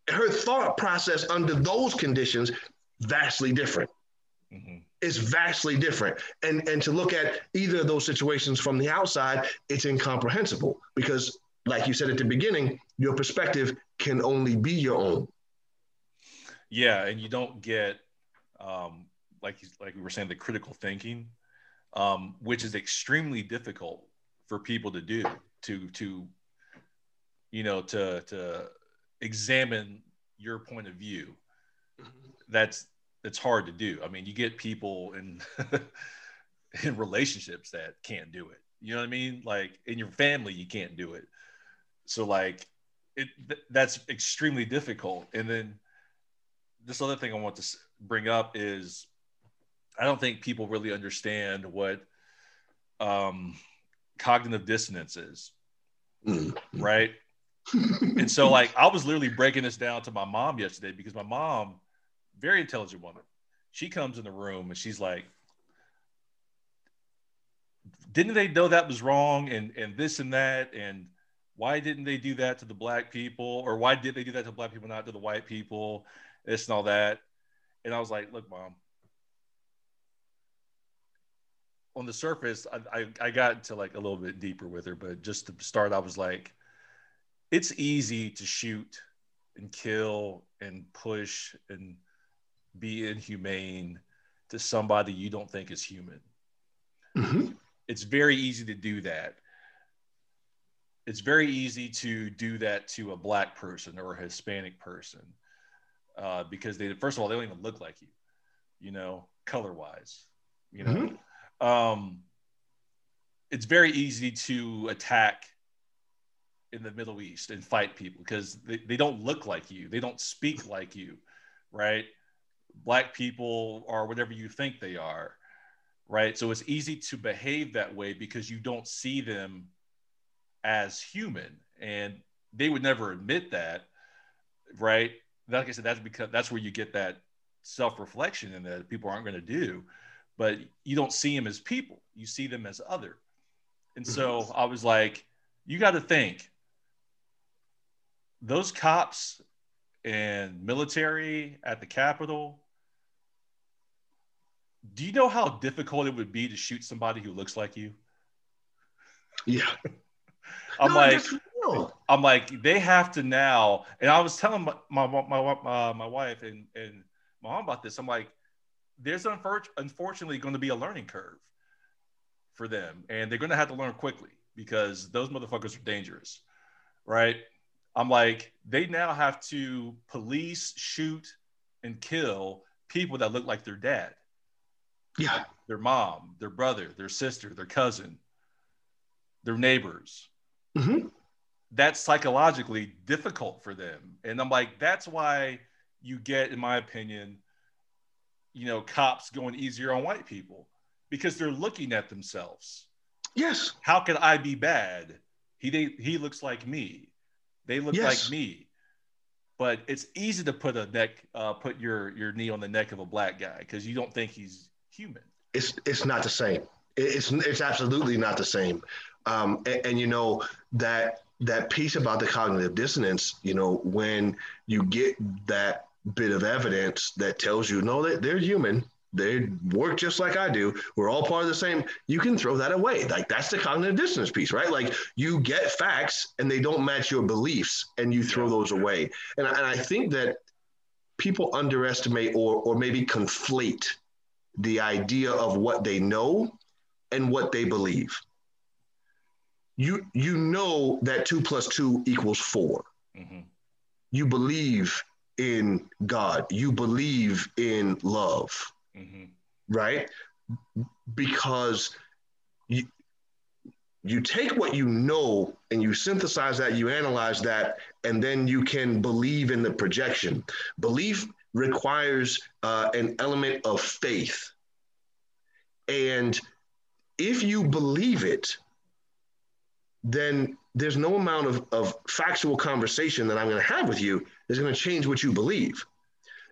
B: her thought process under those conditions, vastly different. Mm-hmm. It's vastly different. And and to look at either of those situations from the outside, it's incomprehensible because, like you said at the beginning, your perspective can only be your own.
A: Yeah, and you don't get um, like like we were saying the critical thinking, um, which is extremely difficult for people to do to to you know to to examine your point of view. Mm-hmm. that's hard to do. I mean you get people in in relationships that can't do it. You know what i mean? Like in your family you can't do it. So like it th- that's extremely difficult. And then this other thing i want to bring up is i don't think people really understand what um cognitive dissonance is. Mm-hmm. Right. and so like I was literally breaking this down to my mom yesterday because my mom, very intelligent woman, she comes in the room and she's like, didn't they know that was wrong and and this and that and why didn't they do that to the black people or why did they do that to black people not to the white people this and all that and i was like look mom on the surface, I, I, I got into like a little bit deeper with her, but just to start, I was like, it's easy to shoot and kill and push and be inhumane to somebody you don't think is human. Mm-hmm. It's very easy to do that. It's very easy to do that to a black person or a Hispanic person uh, because they, first of all, they don't even look like you, you know, color wise, you know. Mm-hmm um, it's very easy to attack in the Middle East and fight people because they, they don't look like you, they don't speak like you, right? Black people are whatever you think they are, right? So it's easy to behave that way because you don't see them as human. And they would never admit that. right? Like I said, that's because that's where you get that self-reflection and that people aren't going to do. But you don't see them as people; you see them as other. And so mm-hmm. I was like, you got to think those cops and military at the Capitol. Do you know how difficult it would be to shoot somebody who looks like you?
B: Yeah.
A: I'm no, like, I'm like, they have to now. And I was telling my my my, uh, my wife and and my mom about this. I'm like, there's unfortunately going to be a learning curve for them, and they're going to have to learn quickly because those motherfuckers are dangerous, right? I'm like, they now have to police, shoot, and kill people that look like their dad.
B: Yeah.
A: Their mom, their brother, their sister, their cousin, their neighbors. Mm-hmm. That's psychologically difficult for them. And I'm like, that's why you get, in my opinion, you know, cops going easier on white people because they're looking at themselves.
B: Yes.
A: How can I be bad? He they, he looks like me. They look yes. like me. But it's easy to put a neck, uh, put your your knee on the neck of a black guy because you don't think he's human.
B: It's it's not the same. It's it's absolutely not the same. Um, and, and you know that that piece about the cognitive dissonance. You know when you get that bit of evidence that tells you no, that they're human they work just like I do. We're all part of the same. You can throw that away. Like that's the cognitive dissonance piece, right? Like you get facts and they don't match your beliefs and you throw those away. And, and I think that people underestimate or, or maybe conflate the idea of what they know and what they believe. You, you know that two plus two equals 4 mm-hmm. You believe in God. You believe in love mm-hmm. right? Because you, you take what you know and you synthesize that, you analyze that, and then you can believe in the projection. Belief requires uh, an element of faith. And if you believe it, then there's no amount of, of factual conversation that I'm going to have with you that's going to change what you believe.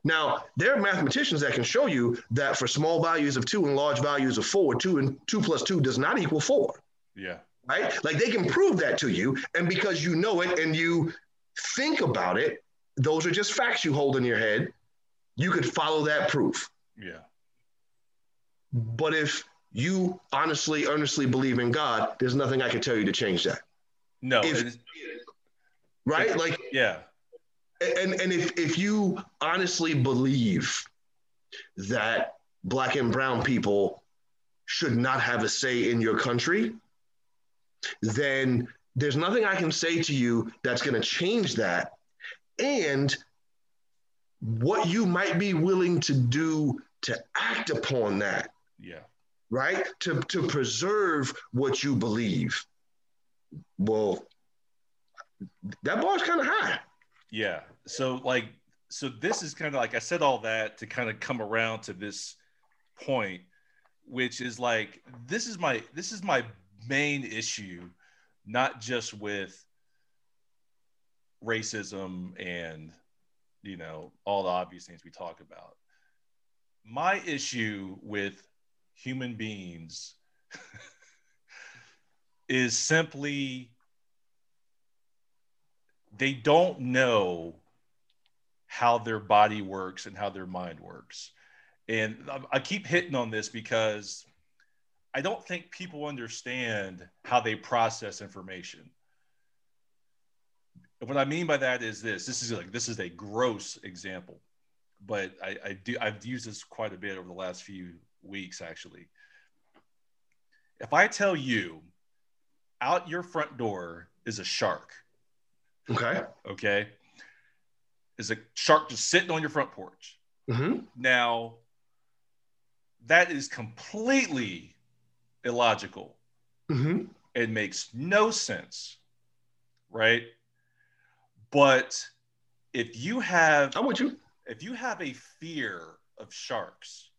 B: Now, there are mathematicians that can show you that for small values of two and large values of four, two and two plus two does not equal four.
A: Yeah.
B: Right? Like they can prove that to you. And because you know it and you think about it, those are just facts you hold in your head. You could follow that proof.
A: Yeah.
B: But if you honestly, earnestly believe in God, there's nothing I can tell you to change that.
A: No.
B: If, right? Like,
A: yeah
B: and and if if you honestly believe that black and brown people should not have a say in your country, then there's nothing I can say to you that's going to change that. And what you might be willing to do to act upon that.
A: Yeah.
B: Right? To, to preserve what you believe. Well, that bar's kind of high.
A: Yeah. So like so this is kind of like I said all that to kind of come around to this point which is like this is my this is my main issue not just with racism and you know all the obvious things we talk about my issue with human beings is simply they don't know how their body works and how their mind works. And I keep hitting on this because I don't think people understand how they process information. what I mean by that is this: this is like this is a gross example, but I, I do I've used this quite a bit over the last few weeks actually. If I tell you out your front door is a shark,
B: Okay.
A: Okay. Is a shark just sitting on your front porch. Mm-hmm. Now, that is completely illogical. Mm-hmm. It makes no sense, right? But if you have,
B: I'm with you.
A: If you have a fear of sharks,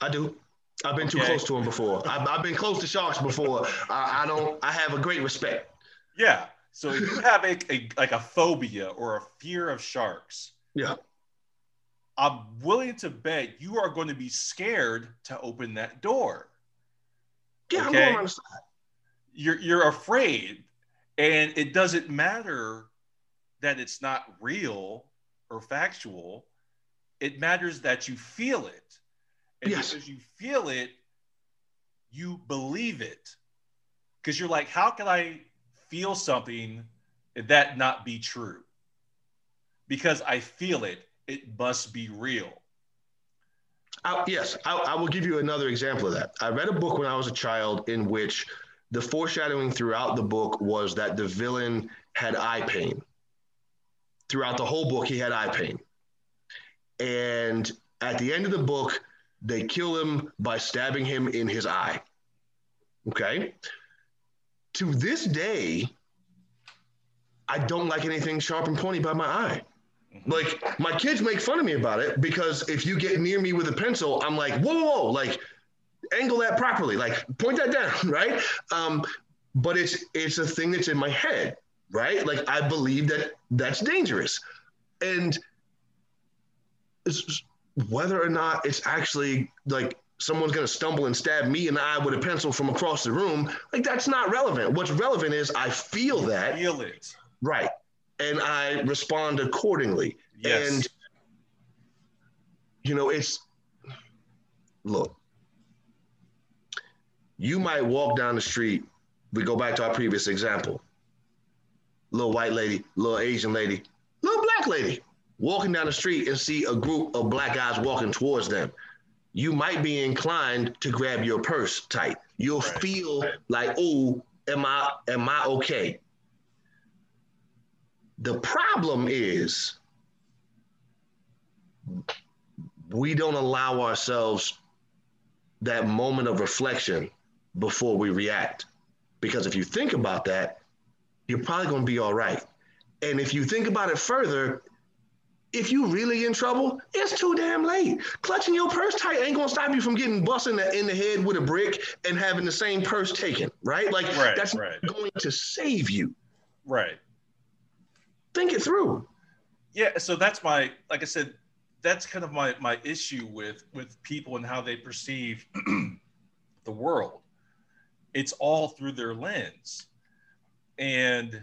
B: I do. I've been okay. too close to them before. I've, I've, been close to sharks before. I, I don't. I have a great respect.
A: Yeah. So if you have a, a like a phobia or a fear of sharks,
B: Yeah.
A: I'm willing to bet you are going to be scared to open that door.
B: Yeah, I'm going on the side.
A: You're you're afraid, and it doesn't matter that it's not real or factual. It matters that you feel it, and
B: Yes.
A: because you feel it, you believe it. Because you're like, how can I feel something and that not be true? Because I feel it, it must be real.
B: I, yes, I, I will give you another example of that. I read a book when I was a child in which the foreshadowing throughout the book was that the villain had eye pain. Throughout the whole book, he had eye pain. And at the end of the book, they kill him by stabbing him in his eye. Okay. To this day, I don't like anything sharp and pointy by my eye. Like my kids make fun of me about it because if you get near me with a pencil, I'm like, whoa, whoa, whoa, like angle that properly, like point that down, right? Um, but it's it's a thing that's in my head, right? Like I believe that that's dangerous, and it's, whether or not it's actually like someone's gonna stumble and stab me in the eye with a pencil from across the room, like that's not relevant. What's relevant is I feel that,
A: Feel it.
B: right, and I respond accordingly.
A: Yes.
B: And you know, it's look, you might walk down the street. We go back to our previous example. Little white lady, little Asian lady, little black lady walking down the street and see a group of black guys walking towards them. You might be inclined to grab your purse tight. You'll
A: Right.
B: feel like, oh, am I am I okay? The problem is we don't allow ourselves that moment of reflection before we react. Because if you think about that, you're probably going to be all right. And if you think about it further, if you really in trouble, it's too damn late. Clutching your purse tight ain't gonna stop you from getting busted in the, in the head with a brick and having the same purse taken, right? Like
A: Right,
B: that's
A: right.
B: not going to save you.
A: Right.
B: Think it through.
A: Yeah. So that's my, like I said, that's kind of my my issue with with people and how they perceive the world. It's all through their lens, and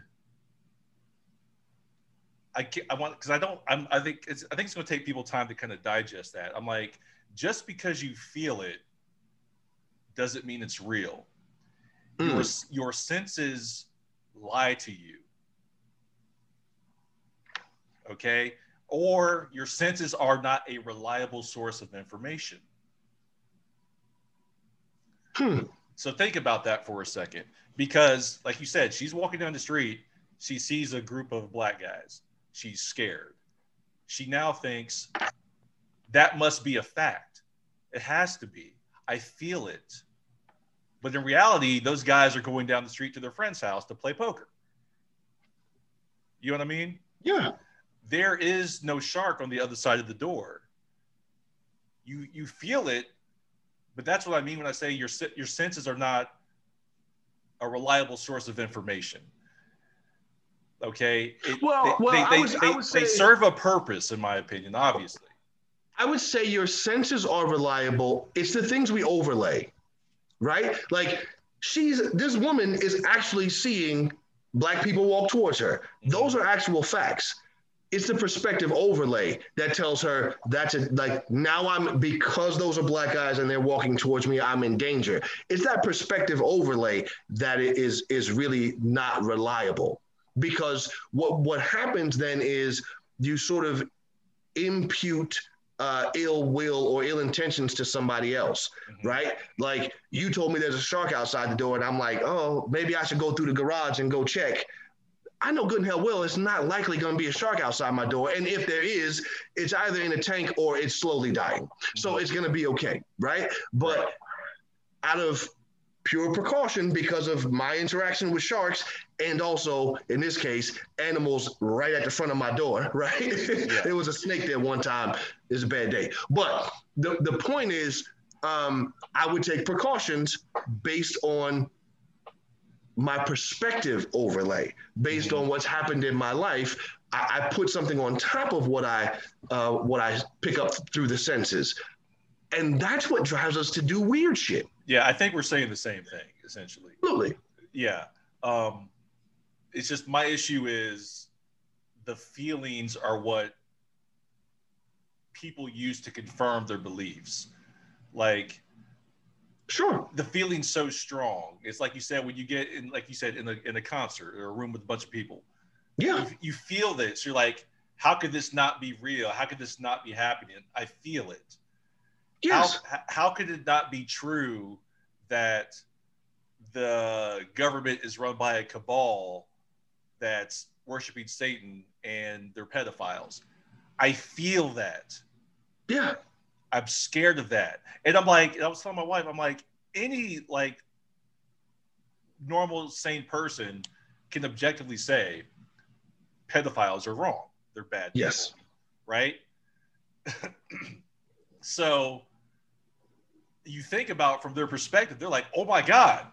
A: I I want because I don't I'm I think it's I think it's going to take people time to kind of digest that. I'm like, just because you feel it doesn't mean it's real. Your
B: Mm.
A: your senses lie to you. Okay? Or your senses are not a reliable source of information.
B: Hmm.
A: So think about that for a second. Because, like you said, she's walking down the street. She sees a group of black guys. She's scared. She now thinks that must be a fact. It has to be. I feel it. But in reality, those guys are going down the street to their friend's house to play poker. You know what I mean?
B: Yeah.
A: there is no shark on the other side of the door. You you feel it, but that's what I mean when I say your your senses are not a reliable source of information. Okay. It-
B: Well-
A: they,
B: well,
A: they,
B: I
A: they,
B: I
A: they,
B: would
A: they serve a purpose, in my opinion. Obviously.
B: I would say your senses are reliable. It's the things we overlay, right? Like she's this woman is actually seeing black people walk towards her. Those are actual facts. It's the perspective overlay that tells her that's a, like now I'm because those are black guys and they're walking towards me, I'm in danger. It's that perspective overlay that is is really not reliable because what what happens then is you sort of impute uh, ill will or ill intentions to somebody else,
A: Mhm.
B: right? Like you told me there's a shark outside the door, and I'm like, oh, maybe I should go through the garage and go check. I know good and hell well it's not likely going to be a shark outside my door, and if there is, it's either in a tank or it's slowly dying. So it's going to be okay, right? But out of pure precaution because of my interaction with sharks and also in this case animals right at the front of my door right there was a snake there one time it's a bad day but the, the point is um, i would take precautions based on my perspective overlay based mm-hmm. on what's happened in my life. I, I, put something on top of what I uh, what I pick up through the senses, and that's what drives us to do weird shit.
A: Yeah, I think we're saying the same thing essentially.
B: Absolutely.
A: Yeah. Um, it's just my issue is the feelings are what people use to confirm their beliefs. Like
B: Sure.
A: The feeling's so strong. It's like you said when you get in, like you said, in a in a concert or a room with a bunch of people.
B: Yeah.
A: You, you feel this. You're like, how could this not be real? How could this not be happening? I feel it.
B: Yes.
A: How, how could it not be true that the government is run by a cabal that's worshiping Satan and they're pedophiles? I feel that.
B: Yeah.
A: I'm scared of that. And I'm like, I was telling my wife, I'm like, any like normal sane person can objectively say pedophiles are wrong. They're bad.
B: Yes.
A: People, right. so you think about from their perspective, they're like, oh my God,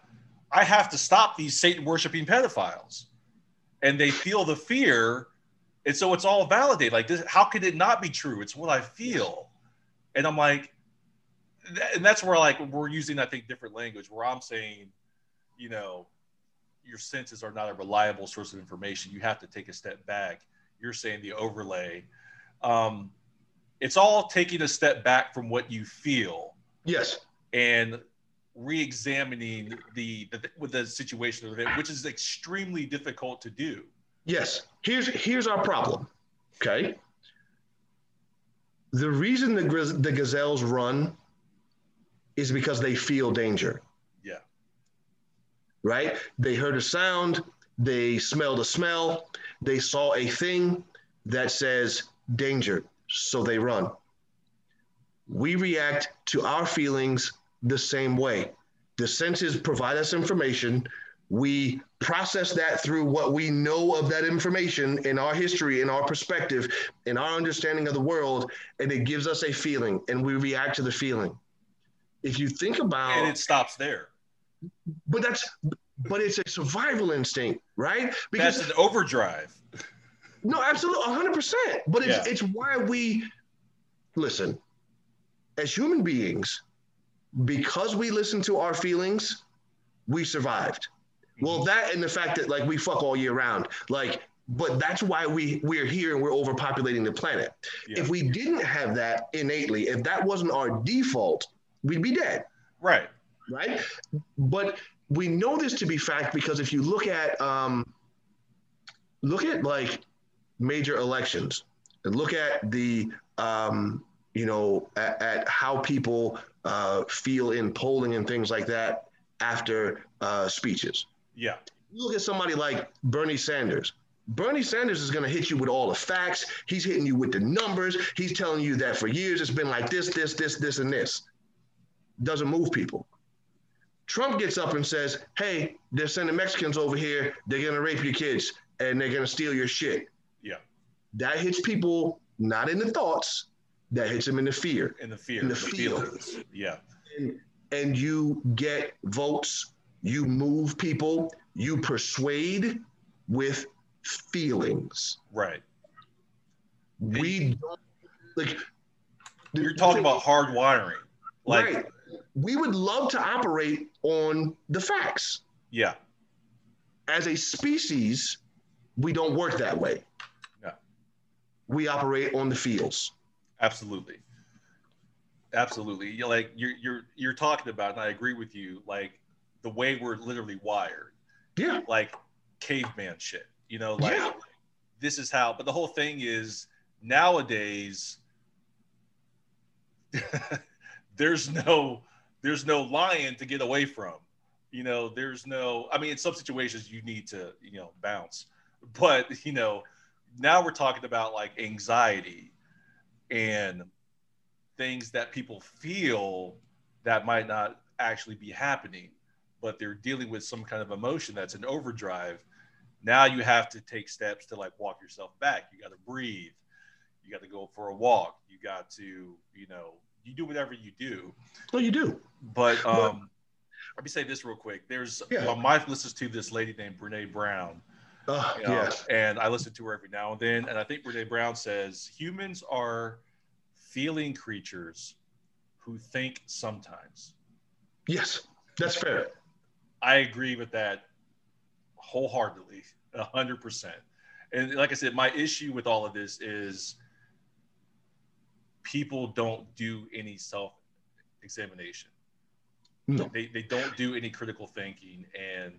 A: I have to stop these Satan worshiping pedophiles. And they feel the fear. And so it's all validated. Like this, how could it not be true? It's what I feel and I'm like, and that's where like we're using I think different language. Where I'm saying, you know, your senses are not a reliable source of information. You have to take a step back. You're saying the overlay. Um, it's all taking a step back from what you feel.
B: Yes.
A: And re-examining the, the with the situation of it, which is extremely difficult to do.
B: Yes. Here's here's our problem. Okay the reason the, the gazelles run is because they feel danger.
A: Yeah.
B: Right? They heard a sound, they smelled a smell, they saw a thing that says danger, so they run. We react to our feelings the same way. The senses provide us information, we process that through what we know of that information in our history, in our perspective, in our understanding of the world, and it gives us a feeling, and we react to the feeling. If you think about
A: and it stops there.
B: But that's but it's a survival instinct, right?
A: Because that's an overdrive.
B: No, absolutely, hundred percent. But it's yeah. it's why we listen as human beings, because we listen to our feelings, we survived. Well, mm-hmm. that and the fact that like we fuck all year round, like, but that's why we we're here and we're overpopulating the planet. Yeah. If we didn't have that innately, if that wasn't our default, we'd be dead.
A: Right.
B: Right. But we know this to be fact because if you look at um, look at like major elections and look at the um, you know at, at how people uh, feel in polling and things like that after uh, speeches
A: yeah.
B: You look at somebody like Bernie Sanders. Bernie Sanders is going to hit you with all the facts. He's hitting you with the numbers. He's telling you that for years it's been like this, this, this, this, and this. Doesn't move people. Trump gets up and says, hey, they're sending Mexicans over here. They're going to rape your kids and they're going to steal your shit.
A: Yeah.
B: That hits people not in the thoughts, that hits them in the fear.
A: In the fear.
B: In the, the feelings.
A: Yeah.
B: And, and you get votes you move people, you persuade with feelings.
A: Right.
B: We don't like
A: you're talking about hard wiring. Like right.
B: we would love to operate on the facts.
A: Yeah.
B: As a species, we don't work that way.
A: Yeah.
B: We operate on the feels.
A: Absolutely. Absolutely. You're like you're you're you're talking about, and I agree with you. Like the way we're literally wired.
B: Yeah.
A: Like caveman shit. You know, like yeah. this is how, but the whole thing is nowadays there's no there's no lion to get away from. You know, there's no I mean in some situations you need to, you know, bounce. But, you know, now we're talking about like anxiety and things that people feel that might not actually be happening but they're dealing with some kind of emotion that's an overdrive. Now you have to take steps to like walk yourself back. You got to breathe. You got to go for a walk. You got to, you know, you do whatever you do.
B: Well, you do.
A: But um, Let me say this real quick. There's
B: Yeah.
A: my wife listens to this lady named Brene Brown.
B: Uh,
A: you know,
B: yes.
A: And I listen to her every now and then. And I think Brene Brown says humans are feeling creatures who think sometimes.
B: Yes. That's fair.
A: I agree with that wholeheartedly, a hundred percent. And like I said, my issue with all of this is people don't do any self examination.
B: No.
A: They, they don't do any critical thinking. And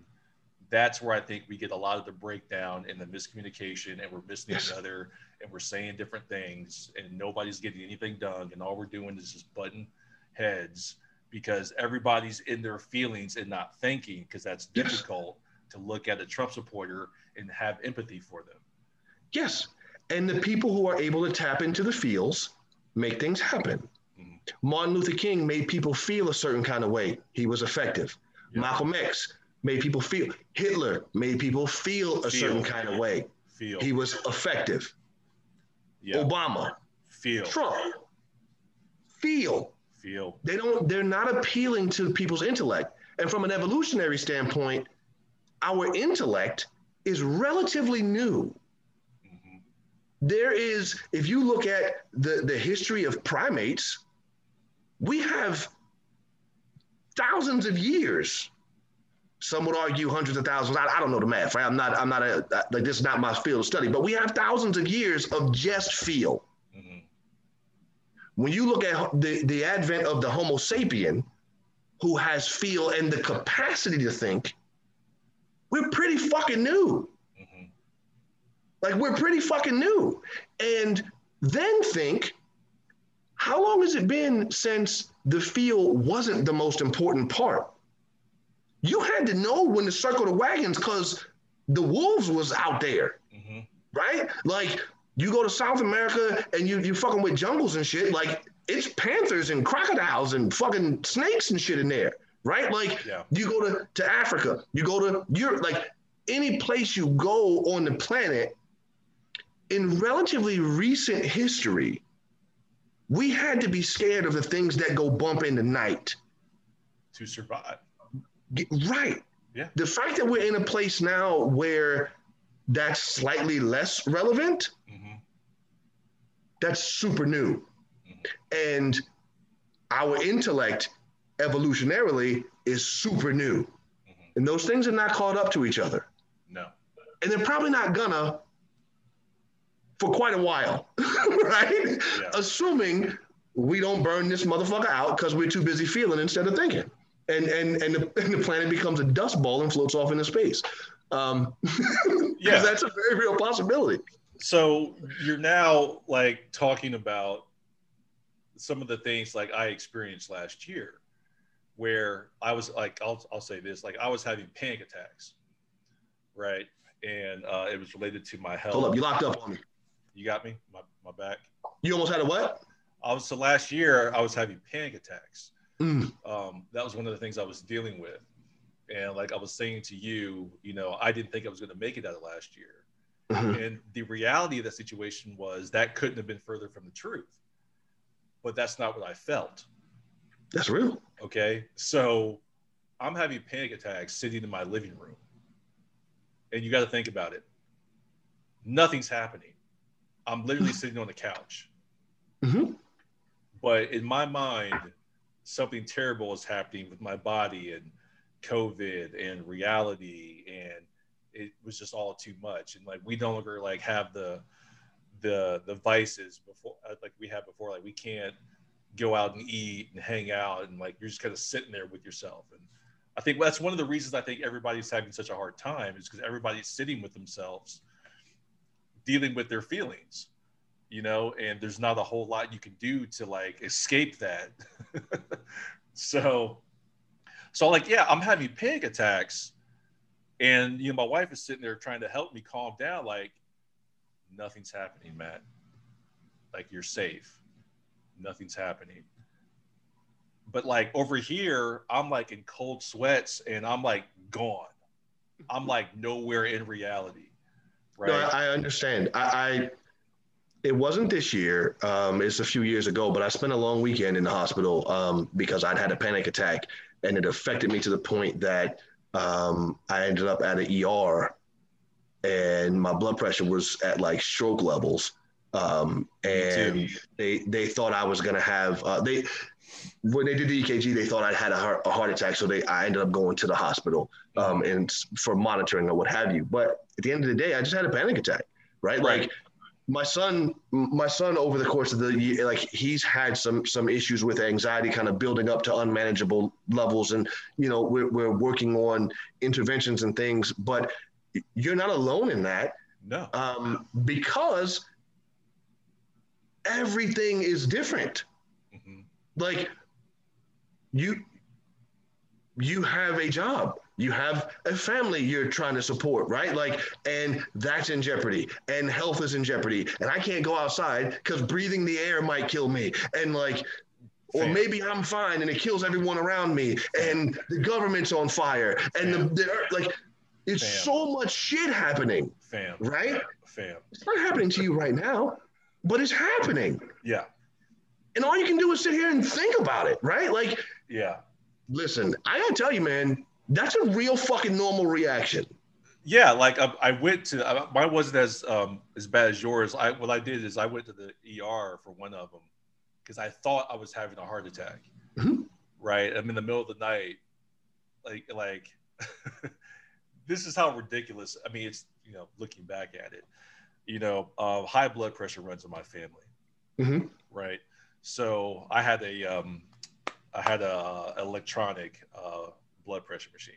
A: that's where I think we get a lot of the breakdown and the miscommunication, and we're missing
B: Yes.
A: each other and we're saying different things, and nobody's getting anything done. And all we're doing is just butting heads because everybody's in their feelings and not thinking because that's
B: Yes.
A: difficult to look at a Trump supporter and have empathy for them.
B: Yes. And the people who are able to tap into the feels make things happen.
A: Mhm.
B: Martin Luther King made people feel a certain kind of way. He was effective.
A: Yeah.
B: Malcolm X made people feel. Hitler made people feel a
A: Feel.
B: certain kind of way.
A: Feel,
B: He was effective.
A: yeah,
B: Obama,
A: feel,
B: Trump, feel.
A: feel.
B: They don't. They're not appealing to people's intellect. And from an evolutionary standpoint, our intellect is relatively new.
A: Mhm.
B: there is if you look at the the history of primates we have thousands of years some would argue hundreds of thousands I, I don't know the math right i'm not i'm not a like this is not my field of study but we have thousands of years of just feel
A: Mhm.
B: when you look at the the advent of the homo sapien who has feel and the capacity to think we're pretty fucking new
A: Mhm.
B: like we're pretty fucking new. And then think, how long has it been since the feel wasn't the most important part? You had to know when to circle the wagons because the wolves was out there,
A: Mhm.
B: right? Like you go to South America and you you fucking with jungles and shit, like it's panthers and crocodiles and fucking snakes and shit in there, right? Like
A: Yeah.
B: you go to, to Africa, you go to Europe, like any place you go on the planet, in relatively recent history, we had to be scared of the things that go bump in the night.
A: To survive.
B: Right.
A: Yeah.
B: The fact that we're in a place now where that's slightly less relevant,
A: Mhm.
B: that's super new. And our intellect evolutionarily is super new.
A: Mhm.
B: And those things are not caught up to each other.
A: No.
B: and they're probably not gonna for quite a while, right?
A: Yeah.
B: Assuming we don't burn this motherfucker out because we're too busy feeling instead of thinking, and and and the, and the planet becomes a dust ball and floats off into space. Um,
A: Yeah.
B: that's a very real possibility.
A: So you're now like talking about some of the things like I experienced last year, where I was like, I'll I'll say this, like I was having panic attacks, right? And uh, it was related to my health.
B: Hold up, you locked up on me.
A: You got me, my my back.
B: You almost had a what?
A: I was so last year I was having panic attacks.
B: Mm,
A: Um, that was one of the things I was dealing with, and like I was saying to you, you know, I didn't think I was going to make it out of last year.
B: mhm.
A: And the reality of that situation was that couldn't have been further from the truth. But that's not what I felt.
B: That's real.
A: Okay. So I'm having panic attacks sitting in my living room. And you got to think about it. Nothing's happening. I'm literally sitting on the couch.
B: Mhm.
A: But in my mind, something terrible is happening with my body and COVID and reality. And it was just all too much. And like we no longer like have the the the vices before uh, like we had before. Like we can't go out and eat and hang out and like you're just kind of sitting there with yourself. And I think that's one of the reasons I think everybody's having such a hard time is because everybody's sitting with themselves, dealing with their feelings, you know, and there's not a whole lot you can do to like escape that. so, so like, yeah, I'm having panic attacks, and you know, my wife is sitting there trying to help me calm down, like, nothing's happening, Matt. Like, you're safe. Nothing's happening. But like over here, I'm like in cold sweats and I'm like gone. I'm like nowhere in reality. Right.
B: No, I, I understand. I, I it wasn't this year. Um, it's a few years ago, but I spent a long weekend in the hospital um, because I'd had a panic attack, and it affected me to the point that um, I ended up at an ER, and my blood pressure was at like stroke levels. Um, and they they thought I was gonna have uh, they when they did the EKG, they thought I had a heart, a heart attack, so they I ended up going to the hospital um, and for monitoring or what have you. But at the end of the day, I just had a panic attack, right? right. Like my son, my son over the course of the year, like he's had some some issues with anxiety, kind of building up to unmanageable levels, and you know we're we're working on interventions and things, but you're not alone in that.
A: No.
B: Um, because everything is different. Mm-hmm. Like you you have a job you have a family you're trying to support right? Like and that's in jeopardy and health is in jeopardy and i can't go outside because breathing the air might kill me and like or maybe i'm fine and it kills everyone around me and the government's on fire and the, the like it's Fam. so much shit happening
A: Fam.
B: right?
A: Fam.
B: it's not happening to you right now but it's happening.
A: Yeah.
B: And all you can do is sit here and think about it right? Like
A: yeah.
B: Listen, I gotta tell you, man, that's a real fucking normal reaction.
A: Yeah, like I, I went to I, mine wasn't as um, as bad as yours. I what I did is I went to the ER for one of them because I thought I was having a heart attack. Mm-hmm. Right, I'm in the middle of the night, like like this is how ridiculous. I mean, it's you know looking back at it, you know, uh, high blood pressure runs in my family. Mm-hmm. Right, so I had a um, I had a electronic uh, blood pressure machine.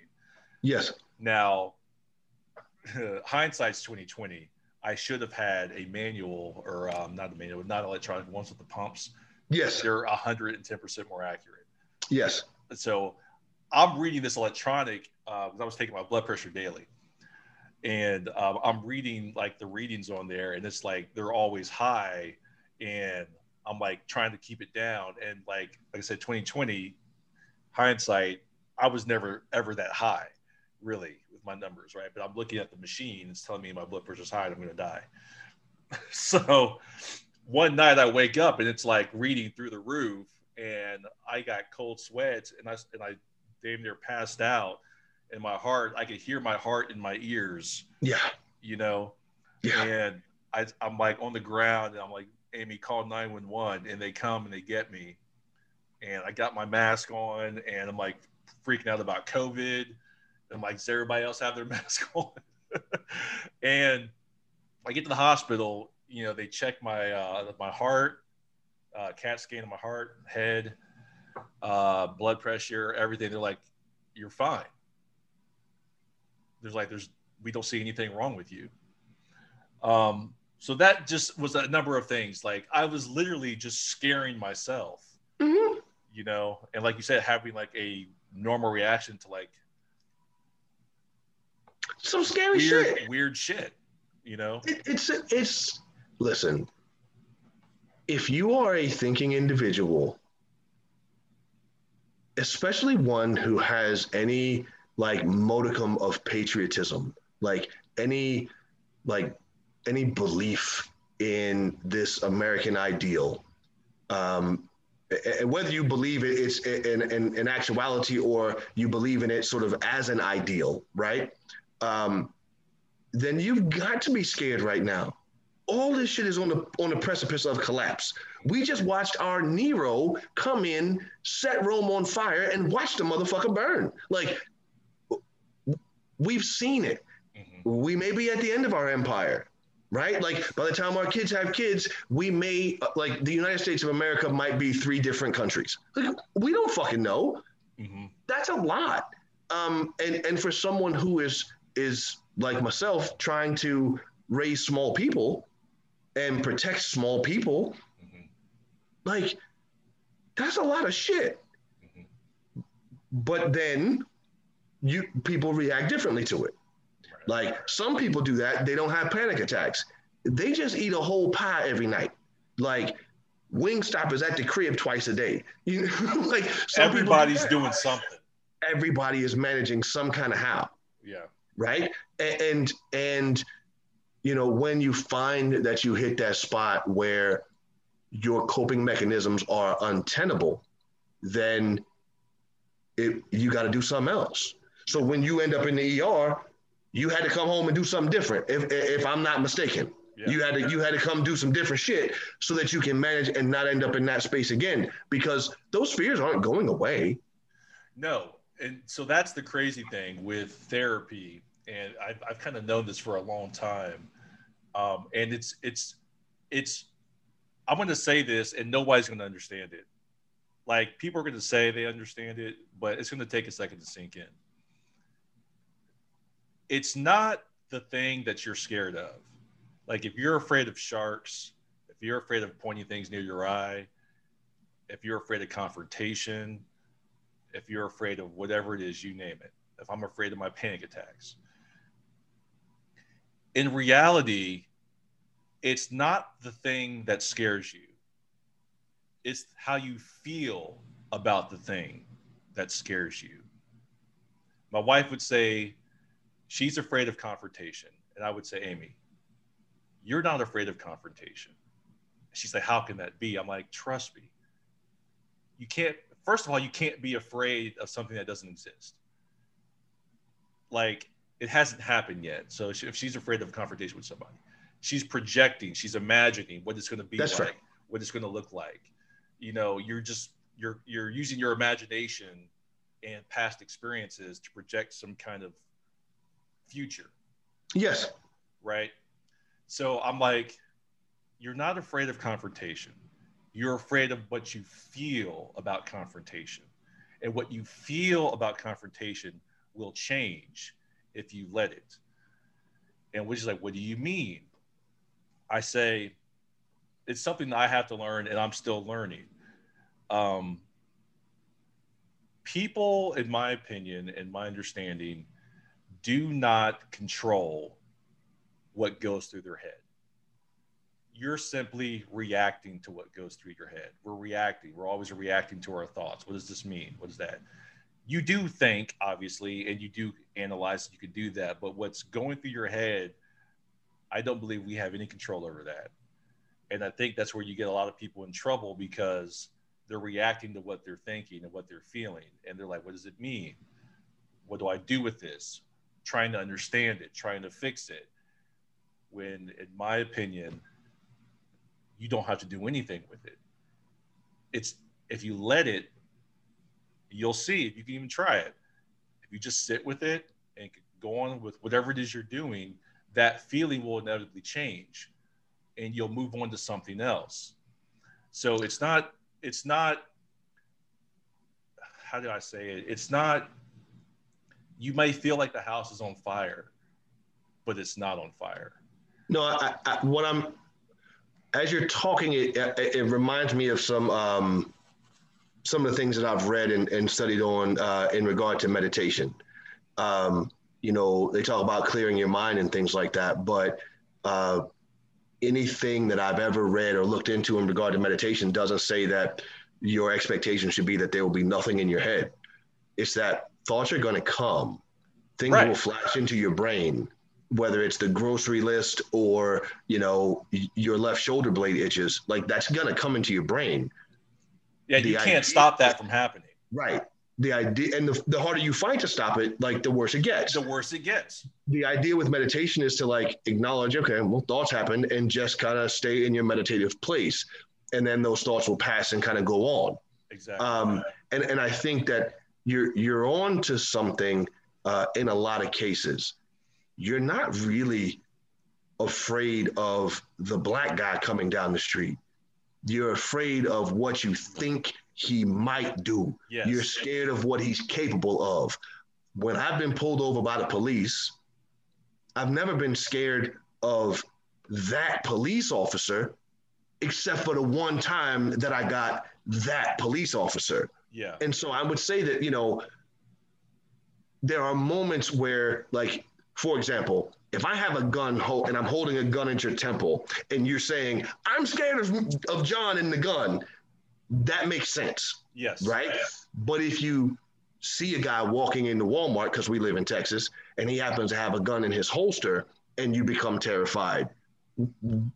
B: Yes.
A: Now, hindsight's twenty twenty. I should have had a manual or um, not a manual, not electronic ones with the pumps.
B: Yes.
A: They're hundred and ten percent more accurate.
B: Yes.
A: So I'm reading this electronic because uh, I was taking my blood pressure daily, and um, I'm reading like the readings on there, and it's like they're always high, and I'm like trying to keep it down. And like like I said, 2020 hindsight, I was never ever that high, really, with my numbers, right? But I'm looking at the machine, it's telling me my blood pressure's high and I'm gonna die. so one night I wake up and it's like reading through the roof and I got cold sweats and I and I damn near passed out and my heart I could hear my heart in my ears.
B: Yeah.
A: You know?
B: Yeah.
A: And I, I'm like on the ground and I'm like Amy, call 911 and they come and they get me. And I got my mask on and I'm like freaking out about COVID. I'm like, does everybody else have their mask on? and I get to the hospital, you know, they check my uh, my heart, uh, CAT scan of my heart, head, uh, blood pressure, everything. They're like, you're fine. There's like, there's, we don't see anything wrong with you. Um, so that just was a number of things. Like I was literally just scaring myself, mm-hmm. you know, and like you said, having like a normal reaction to like
B: some scary
A: weird,
B: shit,
A: weird shit, you know.
B: It, it's it's listen. If you are a thinking individual, especially one who has any like modicum of patriotism, like any like any belief in this American ideal, um, whether you believe it's in, in, in, actuality or you believe in it sort of as an ideal, right? Um, then you've got to be scared right now. All this shit is on the on the precipice of collapse. We just watched our Nero come in, set Rome on fire, and watch the motherfucker burn. Like we've seen it. Mm-hmm. We may be at the end of our empire right? Like by the time our kids have kids, we may like the United States of America might be three different countries. Like, we don't fucking know. Mm-hmm. That's a lot. Um, and and for someone who is is like myself trying to raise small people and protect small people, mm-hmm. like that's a lot of shit. Mm-hmm. But then you people react differently to it. Like some people do that, they don't have panic attacks. They just eat a whole pie every night. Like Wingstop is at the crib twice a day. You know, like
A: everybody's do doing something.
B: Everybody is managing some kind of how.
A: Yeah.
B: Right. And and you know when you find that you hit that spot where your coping mechanisms are untenable, then it, you got to do something else. So when you end up in the ER, you had to come home and do something different. If if I'm not mistaken, yeah. you had to you had to come do some different shit so that you can manage and not end up in that space again because those fears aren't going away.
A: No, and so that's the crazy thing with therapy, and I've I've kind of known this for a long time, um, and it's it's it's I'm going to say this, and nobody's going to understand it. Like people are going to say they understand it, but it's going to take a second to sink in it's not the thing that you're scared of. Like if you're afraid of sharks, if you're afraid of pointing things near your eye, if you're afraid of confrontation, if you're afraid of whatever it is, you name it. If I'm afraid of my panic attacks. In reality, it's not the thing that scares you. It's how you feel about the thing that scares you. My wife would say, she's afraid of confrontation. And I would say, Amy, you're not afraid of confrontation. She's like, how can that be? I'm like, trust me. You can't, first of all, you can't be afraid of something that doesn't exist. Like, it hasn't happened yet. So if she's afraid of confrontation with somebody, she's projecting, she's imagining what it's going to be
B: That's
A: like,
B: right.
A: what it's going to look like. You know, you're just, you're, you're using your imagination and past experiences to project some kind of future.
B: Yes.
A: Right. So I'm like, you're not afraid of confrontation. You're afraid of what you feel about confrontation. And what you feel about confrontation will change if you let it. And which is like, what do you mean? I say, it's something that I have to learn and I'm still learning. Um, people, in my opinion and my understanding, do not control what goes through their head. You're simply reacting to what goes through your head. We're reacting. We're always reacting to our thoughts. What does this mean? What is that? You do think, obviously, and you do analyze, you could do that. But what's going through your head, I don't believe we have any control over that. And I think that's where you get a lot of people in trouble because they're reacting to what they're thinking and what they're feeling. And they're like, what does it mean? What do I do with this? Trying to understand it, trying to fix it. When, in my opinion, you don't have to do anything with it. It's if you let it, you'll see if you can even try it. If you just sit with it and go on with whatever it is you're doing, that feeling will inevitably change and you'll move on to something else. So it's not, it's not, how do I say it? It's not you may feel like the house is on fire, but it's not on fire.
B: No, I, I, what I'm as you're talking, it, it, it reminds me of some um, some of the things that I've read and, and studied on uh, in regard to meditation. Um, you know, they talk about clearing your mind and things like that, but uh, anything that I've ever read or looked into in regard to meditation doesn't say that your expectation should be that there will be nothing in your head. It's that thoughts are going to come. Things right. will flash into your brain, whether it's the grocery list or you know your left shoulder blade itches. Like that's going to come into your brain.
A: Yeah, the you can't idea, stop that from happening.
B: Right. The idea, and the, the harder you fight to stop it, like the worse it gets.
A: The worse it gets.
B: The idea with meditation is to like acknowledge, okay, well, thoughts happen, and just kind of stay in your meditative place, and then those thoughts will pass and kind of go on.
A: Exactly.
B: Um, and and I think that you're you're on to something uh, in a lot of cases. You're not really afraid of the black guy coming down the street. You're afraid of what you think he might do.
A: Yes.
B: You're scared of what he's capable of. When I've been pulled over by the police, I've never been scared of that police officer, except for the one time that I got that police officer.
A: Yeah.
B: And so I would say that, you know, there are moments where, like, for example, if I have a gun ho- and I'm holding a gun at your temple and you're saying, I'm scared of, of John and the gun, that makes sense.
A: Yes.
B: Right? But if you see a guy walking into Walmart, because we live in Texas, and he happens to have a gun in his holster and you become terrified,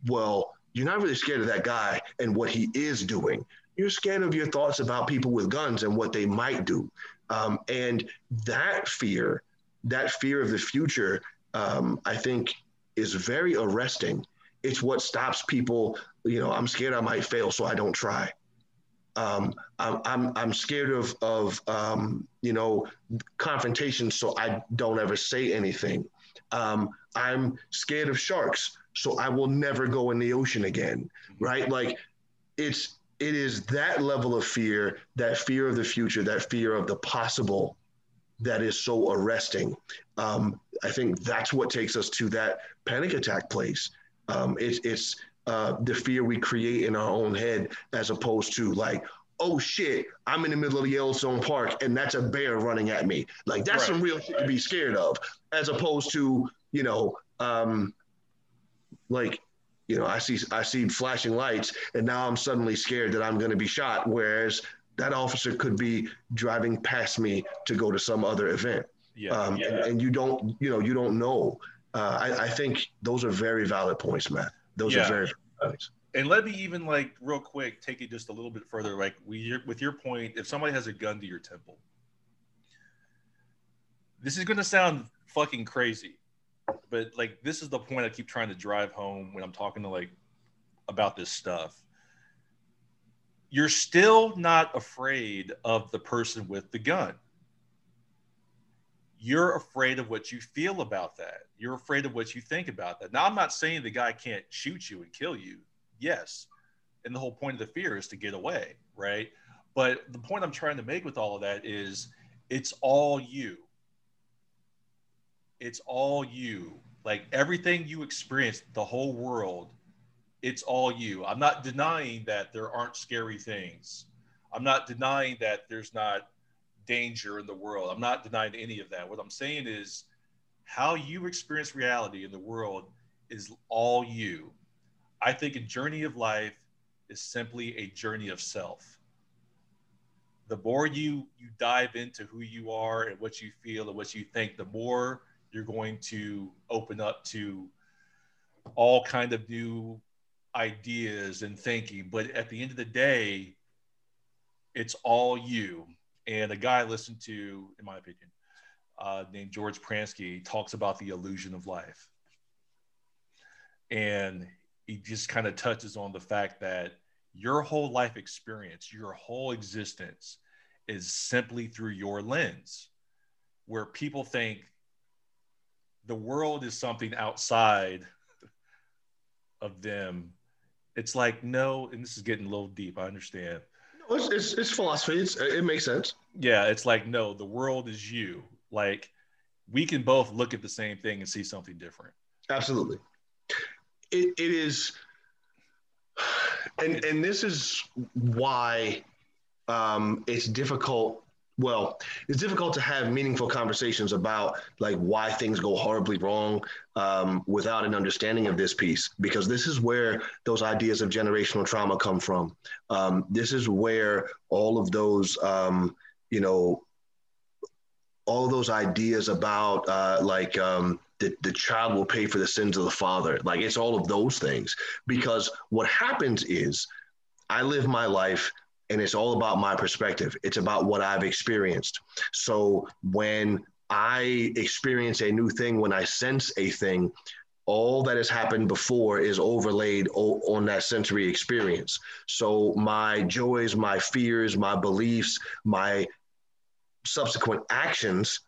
B: well, you're not really scared of that guy and what he is doing you're scared of your thoughts about people with guns and what they might do. Um, and that fear, that fear of the future, um, I think is very arresting. It's what stops people, you know, I'm scared I might fail, so I don't try. Um, I'm, I'm, I'm scared of, of um, you know, confrontation, so I don't ever say anything. Um, I'm scared of sharks, so I will never go in the ocean again, right? Like it's it is that level of fear, that fear of the future, that fear of the possible that is so arresting. Um, I think that's what takes us to that panic attack place. Um, it's it's uh, the fear we create in our own head as opposed to like, oh shit, I'm in the middle of Yellowstone Park and that's a bear running at me. Like that's right. some real shit to be scared of, as opposed to you know, um, like you know, I see I see flashing lights, and now I'm suddenly scared that I'm going to be shot. Whereas that officer could be driving past me to go to some other event. Yeah, um, yeah. And, and, you don't, you know, you don't know. Uh, I, I, think those are very valid points, Matt. Those yeah. are very valid points.
A: And let me even like real quick take it just a little bit further. Like we, with your point, if somebody has a gun to your temple, this is going to sound fucking crazy, but like this is the point I keep trying to drive home when I'm talking to like about this stuff. You're still not afraid of the person with the gun. You're afraid of what you feel about that. You're afraid of what you think about that. Now, I'm not saying the guy can't shoot you and kill you. Yes. And the whole point of the fear is to get away, right? But the point I'm trying to make with all of that is it's all you it's all you. Like everything you experience, the whole world, it's all you. I'm not denying that there aren't scary things. I'm not denying that there's not danger in the world. I'm not denying any of that. What I'm saying is how you experience reality in the world is all you. I think a journey of life is simply a journey of self. The more you you dive into who you are and what you feel and what you think, the more you're going to open up to all kind of new ideas and thinking. But at the end of the day it's all you. And a guy I listened to in my opinion uh, named george pransky talks about the illusion of life. And he just kind of touches on the fact that your whole life experience your whole existence is simply through your lens where people think the world is something outside of them. It's like no, and this is getting a little deep. I understand.
B: No, it's, it's, it's philosophy. It's, it makes sense.
A: Yeah, it's like no, the world is you. Like we can both look at the same thing and see something different.
B: Absolutely. It, it is, and and this is why um, it's difficult well, it's difficult to have meaningful conversations about like why things go horribly wrong um, without an understanding of this piece, because this is where those ideas of generational trauma come from. Um, this is where all of those, um, you know, all those ideas about uh, like um, the, the child will pay for the sins of the father, like it's all of those things. Because what happens is I live my life and it's all about my perspective. It's about what I've experienced. So when I experience a new thing, when I sense a thing, all that has happened before is overlaid on that sensory experience. So my joys, my fears, my beliefs, my subsequent actions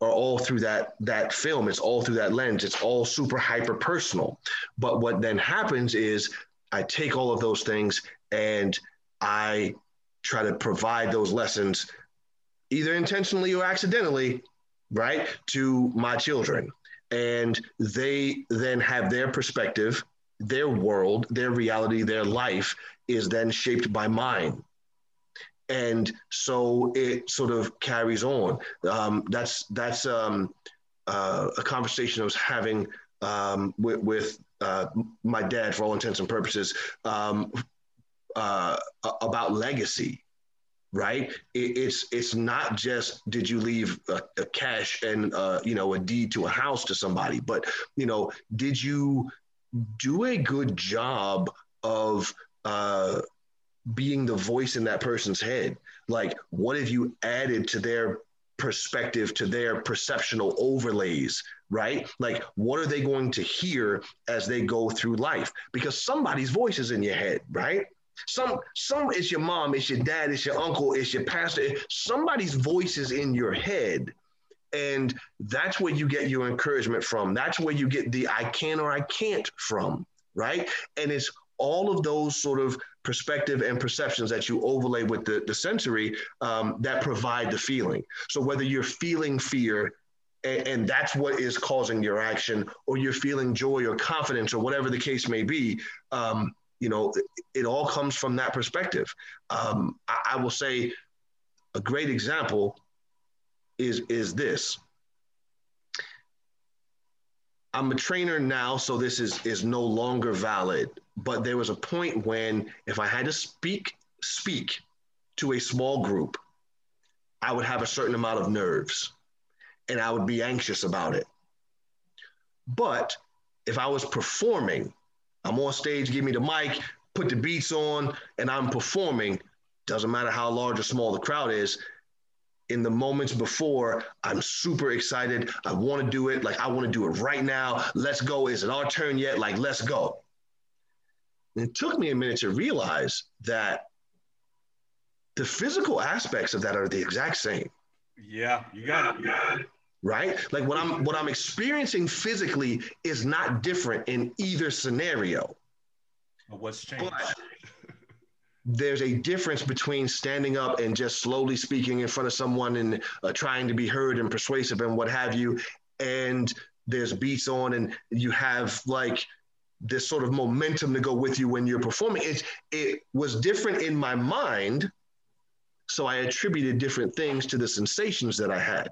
B: are all through that that film. It's all through that lens. It's all super hyper personal. But what then happens is I take all of those things and I try to provide those lessons, either intentionally or accidentally, right, to my children. And they then have their perspective, their world, their reality, their life is then shaped by mine. And so it sort of carries on. Um, that's that's um, uh, a conversation I was having um, with, with uh, my dad, for all intents and purposes, um, uh, about legacy right it, it's it's not just did you leave a, a cash and uh, you know a deed to a house to somebody but you know did you do a good job of uh, being the voice in that person's head? Like, what have you added to their perspective, to their perceptual overlays, right? Like, what are they going to hear as they go through life? Because somebody's voice is in your head, right? Some, some, it's your mom, it's your dad, it's your uncle, it's your pastor. Somebody's voice is in your head. And that's where you get your encouragement from. That's where you get the I can or I can't from, right? And it's all of those sort of perspective and perceptions that you overlay with the, the sensory um, that provide the feeling. So whether you're feeling fear and, that's what is causing your action, or you're feeling joy or confidence or whatever the case may be, um, you know, it, it, all comes from that perspective. Um, I, I will say a great example is is this. I'm a trainer now, so this is is no longer valid. But there was a point when if I had to speak speak to a small group, I would have a certain amount of nerves and I would be anxious about it. But if I was performing, I'm on stage, give me the mic, put the beats on, and I'm performing, doesn't matter how large or small the crowd is, in the moments before, I'm super excited. I want to do it. Like, I want to do it right now. Let's go. Is it our turn yet? Like, let's go. And it took me a minute to realize that the physical aspects of that are the exact same.
A: Yeah, you got it.
B: Right? Like what I'm what I'm experiencing physically is not different in either scenario.
A: But what's changed? But
B: there's a difference between standing up and just slowly speaking in front of someone and uh, trying to be heard and persuasive and what have you and there's beats on and you have like this sort of momentum to go with you when you're performing it it was different in my mind so i attributed different things to the sensations that i had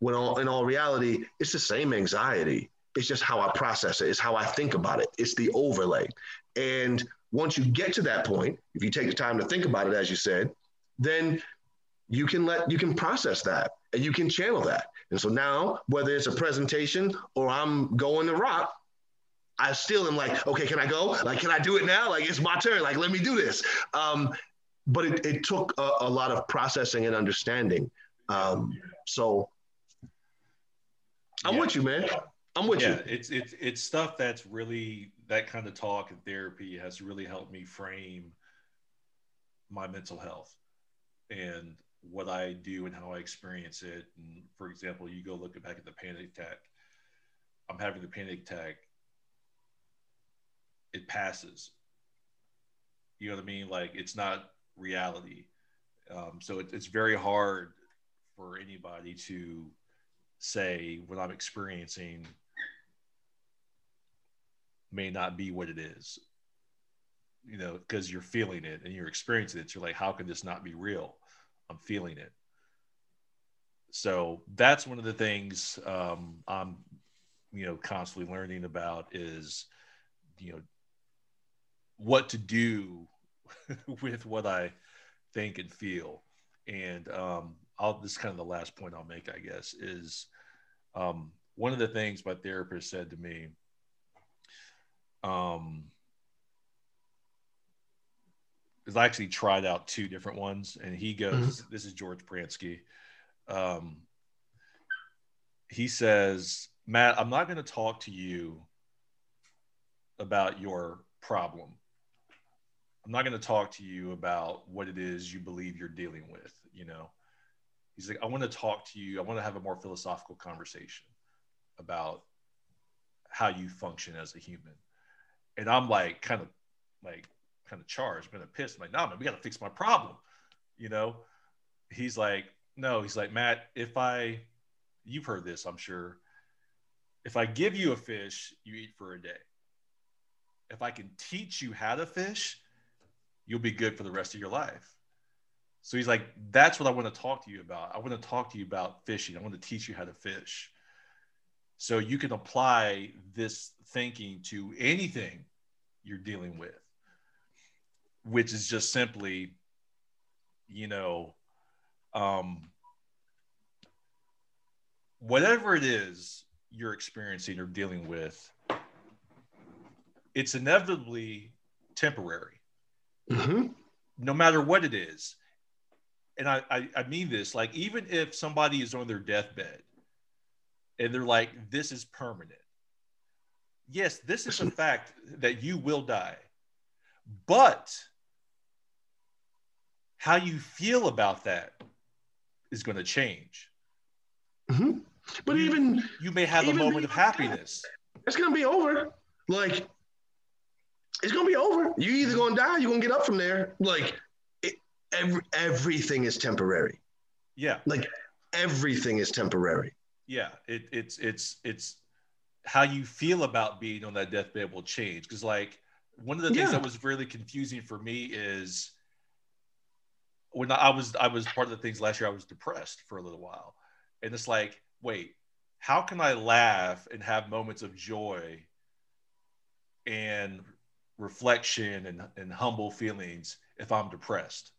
B: when all, in all reality it's the same anxiety it's just how i process it it's how i think about it it's the overlay and once you get to that point, if you take the time to think about it, as you said, then you can let you can process that and you can channel that. And so now, whether it's a presentation or I'm going to rock, I still am like, okay, can I go? Like, can I do it now? Like, it's my turn. Like, let me do this. Um, but it, it took a, a, lot of processing and understanding. Um, so I'm yeah. with you, man. I'm with
A: yeah,
B: you.
A: It's it's it's stuff that's really that kind of talk and therapy has really helped me frame my mental health and what I do and how I experience it. And for example, you go look back at the panic attack. I'm having the panic attack. It passes. You know what I mean? Like it's not reality. Um, so it, it's very hard for anybody to say what I'm experiencing may not be what it is. You know because you're feeling it and you're experiencing it. So you're like how can this not be real? I'm feeling it. So that's one of the things um, i'm you know constantly learning about is you know what to do with what i think and feel. And um, i'll this is kind of the last point i'll make i guess is um, one of the things my therapist said to me um I actually tried out two different ones and he goes mm-hmm. this is george pransky um he says matt i'm not going to talk to you about your problem i'm not going to talk to you about what it is you believe you're dealing with you know he's like i want to talk to you i want to have a more philosophical conversation about how you function as a human and I'm like kind of like kind of charged, kind of pissed. I'm like, nah, man, we got to fix my problem. You know, he's like, no, he's like, Matt, if I, you've heard this, I'm sure. If I give you a fish, you eat for a day. If I can teach you how to fish, you'll be good for the rest of your life. So he's like, that's what I want to talk to you about. I want to talk to you about fishing. I want to teach you how to fish. So you can apply this thinking to anything you're dealing with, which is just simply, you know, um, whatever it is you're experiencing or dealing with, it's inevitably temporary. mm-hmm. no matter what it is. And I, I, I mean this like, even if somebody is on their deathbed and they're like, this is permanent. Yes, this is a fact that you will die. But how you feel about that is going to change.
B: Mm-hmm. But
A: you,
B: even
A: you may have a moment of happiness.
B: It's going to be over. Like it's going to be over. You either going to die, you're going to get up from there. Like every, everything is temporary.
A: Yeah.
B: Like everything is temporary.
A: Yeah. It, it's it's it's how you feel about being on that deathbed will change. Because like one of the things yeah. that was really confusing for me is when I was I was part of the things last year I was depressed for a little while, and it's like wait, how can I laugh and have moments of joy and reflection and, and humble feelings if I'm depressed?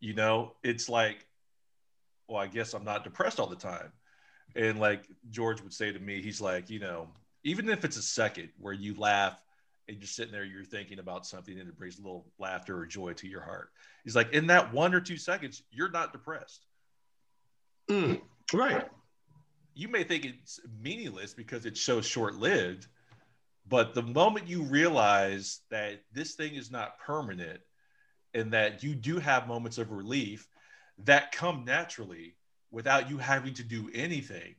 A: You know, it's like, well, I guess I'm not depressed all the time. And like George would say to me, he's like, you know, even if it's a second where you laugh and you're sitting there, you're thinking about something and it brings a little laughter or joy to your heart. He's like, in that one or two seconds, you're not depressed.
B: Mm, right.
A: You may think it's meaningless because it's so short lived, but the moment you realize that this thing is not permanent and that you do have moments of relief that come naturally without you having to do anything,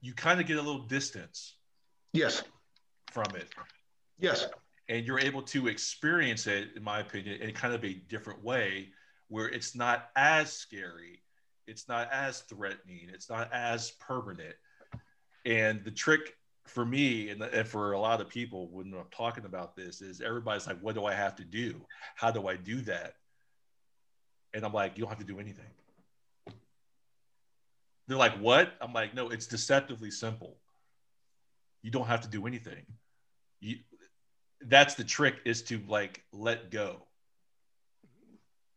A: you kind of get a little distance.
B: Yes.
A: From it.
B: Yes.
A: And you're able to experience it, in my opinion, in kind of a different way where it's not as scary, it's not as threatening, it's not as permanent. And the trick for me and, and for a lot of people when I'm talking about this is everybody's like, what do I have to do? How do I do that? And I'm like, you don't have to do anything. They're like, what? I'm like, no, it's deceptively simple. You don't have to do anything. You, that's the trick is to like let go.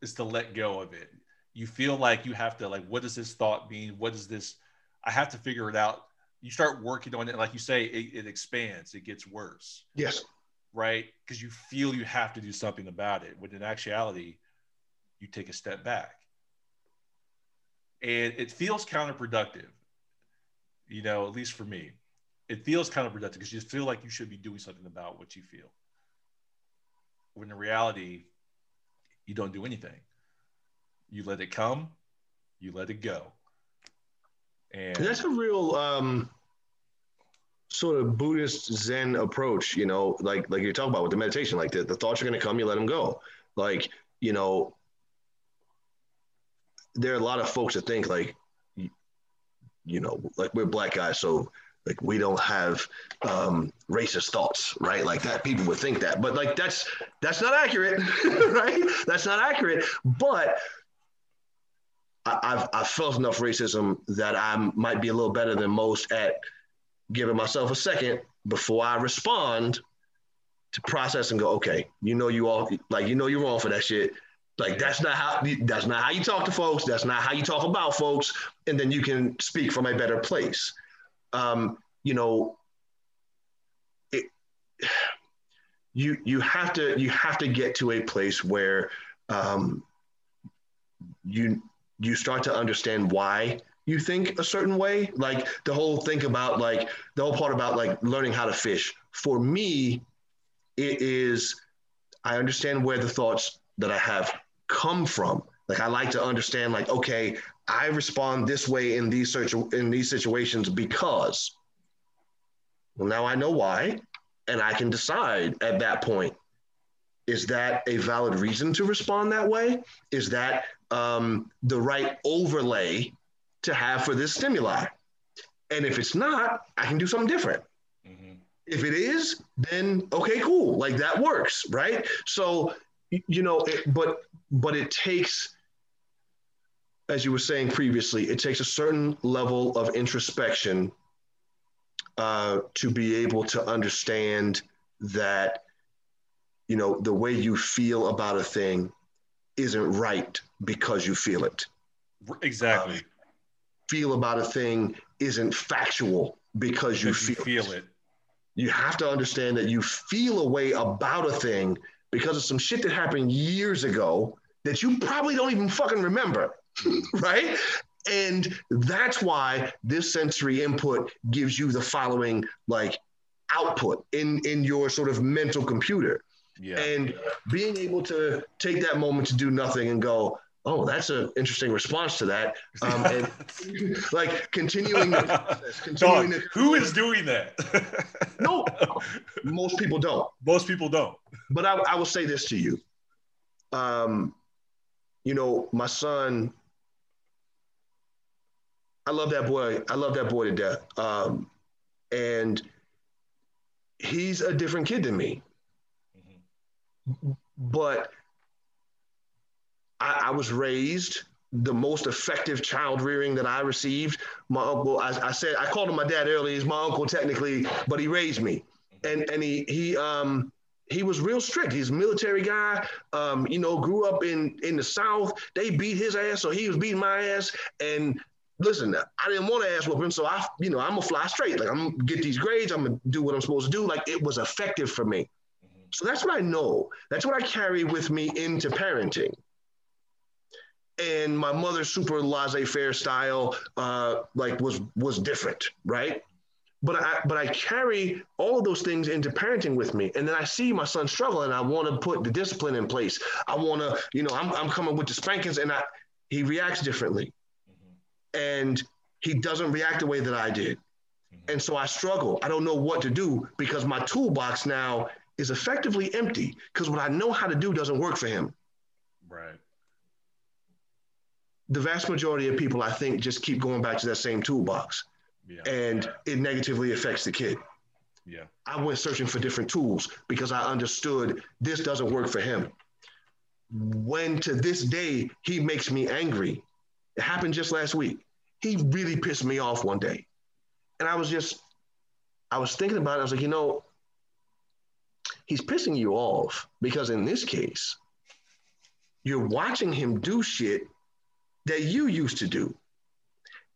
A: Is to let go of it. You feel like you have to like, what does this thought mean? What is this? I have to figure it out. You start working on it, like you say, it, it expands. It gets worse.
B: Yes.
A: Right, because you feel you have to do something about it. When in actuality, you take a step back and it feels counterproductive you know at least for me it feels counterproductive because you just feel like you should be doing something about what you feel when in reality you don't do anything you let it come you let it go
B: and that's a real um, sort of buddhist zen approach you know like like you're talking about with the meditation like the, the thoughts are going to come you let them go like you know there are a lot of folks that think like, you, know, like we're black guys, so like we don't have um, racist thoughts, right? Like that people would think that, but like that's that's not accurate, right? That's not accurate. But I've I've felt enough racism that I might be a little better than most at giving myself a second before I respond to process and go, okay, you know you all like you know you're wrong for that shit. Like that's not how that's not how you talk to folks. That's not how you talk about folks, and then you can speak from a better place. Um, you know, it, you you have to you have to get to a place where um, you you start to understand why you think a certain way. Like the whole thing about like the whole part about like learning how to fish. For me, it is I understand where the thoughts that I have come from. Like I like to understand, like, okay, I respond this way in these search in these situations because well, now I know why, and I can decide at that point. Is that a valid reason to respond that way? Is that um, the right overlay to have for this stimuli? And if it's not, I can do something different. Mm-hmm. If it is, then okay, cool. Like that works, right? So you know, it, but but it takes, as you were saying previously, it takes a certain level of introspection uh, to be able to understand that, you know, the way you feel about a thing isn't right because you feel it.
A: Exactly.
B: Um, feel about a thing isn't factual because you, feel,
A: you feel it.
B: it. You have to understand that you feel a way about a thing because of some shit that happened years ago that you probably don't even fucking remember, right? And that's why this sensory input gives you the following like output in in your sort of mental computer. Yeah. And being able to take that moment to do nothing and go, oh, that's an interesting response to that. Um, and like continuing the process,
A: continuing Dog, the- who is doing that?
B: no, most people don't.
A: Most people don't.
B: But I, I will say this to you. Um, you know, my son, I love that boy. I love that boy to death. Um, and he's a different kid than me. But I, I, was raised the most effective child rearing that I received. My uncle, I, I, said, I called him my dad earlier. He's my uncle technically, but he raised me. And, and he, he, um, he was real strict. He's a military guy. Um, you know, grew up in in the South. They beat his ass, so he was beating my ass. And listen, I didn't want to ass whoop him, so I, you know, I'm gonna fly straight. Like I'm gonna get these grades. I'm gonna do what I'm supposed to do. Like it was effective for me. So that's what I know. That's what I carry with me into parenting. And my mother's super laissez-faire style, uh, like was was different, right? but I but I carry all of those things into parenting with me, and then I see my son struggle, and I want to put the discipline in place. I want to, you know, I'm I'm coming with the spankings, and I he reacts differently, and he doesn't react the way that I did, mm-hmm. and so I struggle. I don't know what to do because my toolbox now is effectively empty because what I know how to do doesn't work for him.
A: Right.
B: The vast majority of people, I think, just keep going back to that same toolbox yeah. and it negatively affects the kid.
A: Yeah.
B: I went searching for different tools because I understood this doesn't work for him. When to this day he makes me angry. It happened just last week. He really pissed me off one day. And I was just, I was thinking about it. I was like, you know, he's pissing you off because in this case, you're watching him do shit that you used to do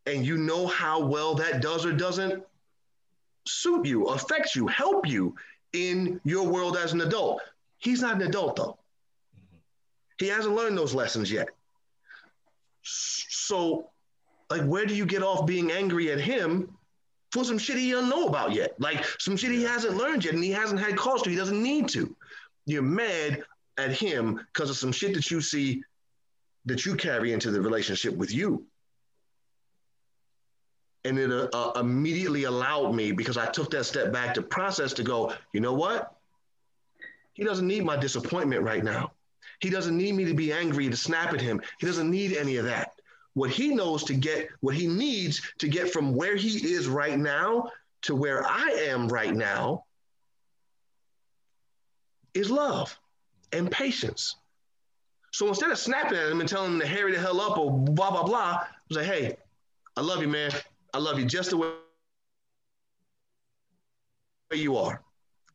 B: and you know how well that does or doesn't suit you, affect you, help you in your world as an adult. He's not an adult though. He hasn't learned those lessons yet. So, like, where do you get off being angry at him for some shit he doesn't know about yet? Like, some shit he hasn't learned yet and he hasn't had cause to, he doesn't need to. You're mad at him because of some shit that you see that you carry into the relationship with you and it uh, uh, immediately allowed me because I took that step back to process to go, you know what? He doesn't need my disappointment right now. He doesn't need me to be angry to snap at him. He doesn't need any of that. What he knows to get, what he needs to get from where he is right now to where I am right now is love and patience. So instead of snapping at him and telling him to hurry the hell up or blah, blah, blah, I was like, hey, I love you, man. I love you just the way you are.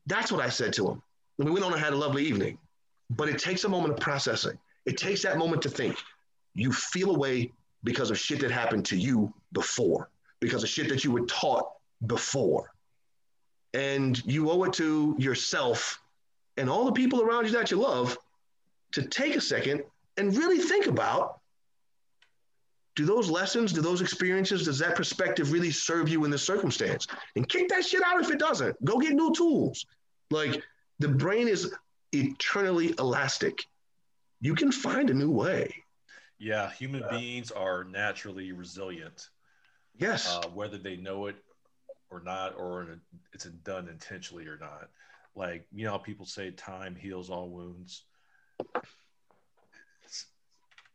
B: That's what I said to him. And we went on and had a lovely evening. But it takes a moment of processing. It takes that moment to think. You feel away because of shit that happened to you before, because of shit that you were taught before. And you owe it to yourself and all the people around you that you love to take a second and really think about do those lessons, do those experiences, does that perspective really serve you in this circumstance? And kick that shit out if it doesn't. Go get new tools. Like the brain is eternally elastic. You can find a new way.
A: Yeah, human yeah. beings are naturally resilient.
B: Yes.
A: Uh, whether they know it or not, or it's done intentionally or not. Like, you know, people say time heals all wounds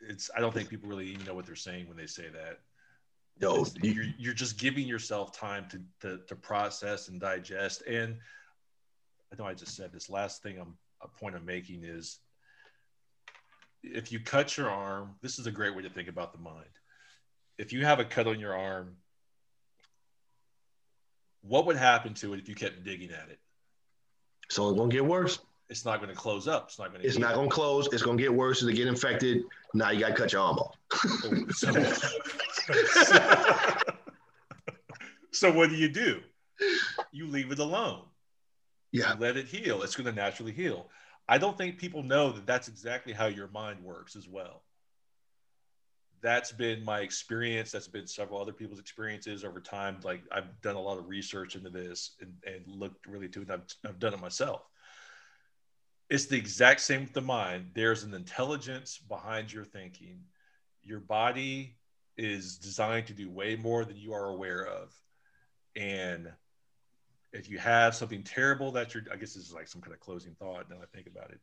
A: it's I don't think people really even know what they're saying when they say that.
B: No,
A: you're, you're just giving yourself time to, to, to process and digest. And I know I just said this last thing I'm a point I'm making is if you cut your arm, this is a great way to think about the mind. If you have a cut on your arm, what would happen to it if you kept digging at it?
B: So it's only gonna get worse
A: it's not going to close up. It's not going to.
B: It's not going to close. It's going to get worse as it get infected. Now you got to cut your arm off. Oh,
A: so, so, what do you do? You leave it alone.
B: Yeah.
A: You let it heal. It's going to naturally heal. I don't think people know that that's exactly how your mind works as well. That's been my experience. That's been several other people's experiences over time. Like I've done a lot of research into this and, and looked really to it. I've, I've done it myself. It's the exact same with the mind. There's an intelligence behind your thinking. Your body is designed to do way more than you are aware of. And if you have something terrible that you're, I guess this is like some kind of closing thought now I think about it.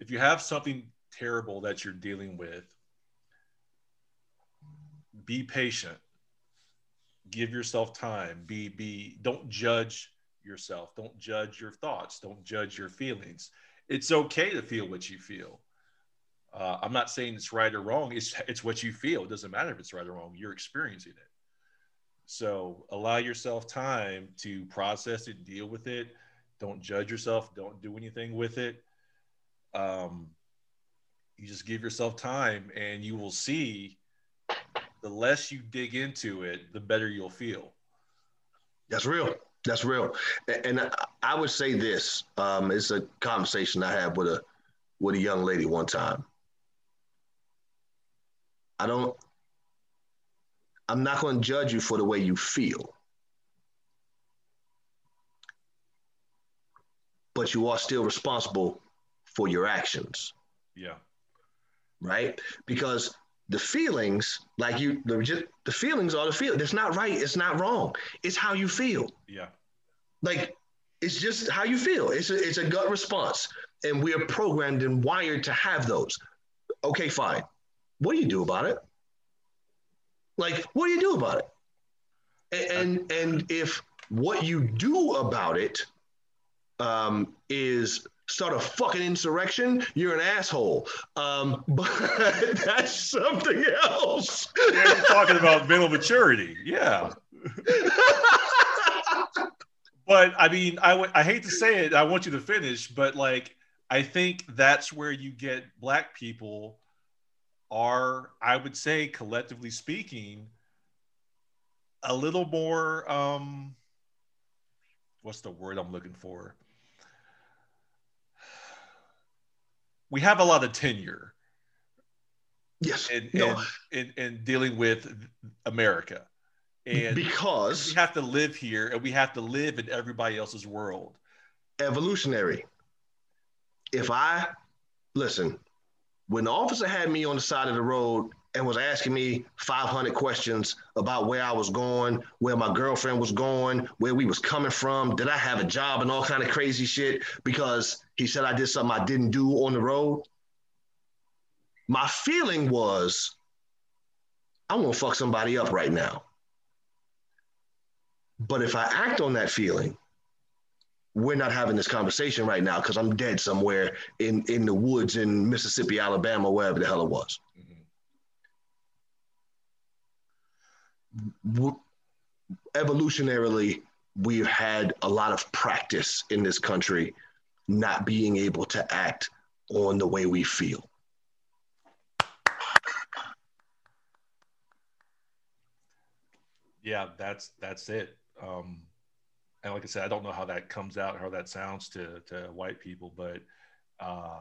A: If you have something terrible that you're dealing with, be patient. Give yourself time. Be, be, don't judge yourself. Don't judge your thoughts. Don't judge your feelings. It's okay to feel what you feel. Uh, I'm not saying it's right or wrong. It's, it's what you feel. It doesn't matter if it's right or wrong. You're experiencing it. So allow yourself time to process it, deal with it. Don't judge yourself. Don't do anything with it. Um, you just give yourself time, and you will see. The less you dig into it, the better you'll feel.
B: That's real. That's real. And I would say this: um, it's a conversation I had with a with a young lady one time. I don't I'm not going to judge you for the way you feel. But you are still responsible for your actions.
A: Yeah.
B: Right? Because the feelings, like you, the, just, the feelings are the feelings. It's not right. It's not wrong. It's how you feel.
A: Yeah.
B: Like it's just how you feel. It's a, it's a gut response. And we are programmed and wired to have those. Okay, fine. What do you do about it? Like, what do you do about it? And and if what you do about it um, is start a fucking insurrection, you're an asshole. Um, but that's something else.
A: Yeah, you're talking about mental maturity. Yeah. but I mean, I, w- I hate to say it. I want you to finish, but like, I think that's where you get black people are, I would say, collectively speaking, a little more. Um, what's the word I'm looking for? We have a lot of tenure.
B: Yes.
A: In, no. in, in, in dealing with America. And
B: because
A: we have to live here and we have to live in everybody else's world.
B: Evolutionary. If I listen, when the officer had me on the side of the road and was asking me 500 questions about where I was going, where my girlfriend was going, where we was coming from, did I have a job and all kind of crazy shit because he said I did something I didn't do on the road. My feeling was I'm gonna fuck somebody up right now. But if I act on that feeling, we're not having this conversation right now because I'm dead somewhere in in the woods in Mississippi, Alabama, wherever the hell it was. Mm-hmm. Evolutionarily, we've had a lot of practice in this country not being able to act on the way we feel.
A: Yeah, that's that's it. Um, and like I said, I don't know how that comes out, how that sounds to to white people, but uh,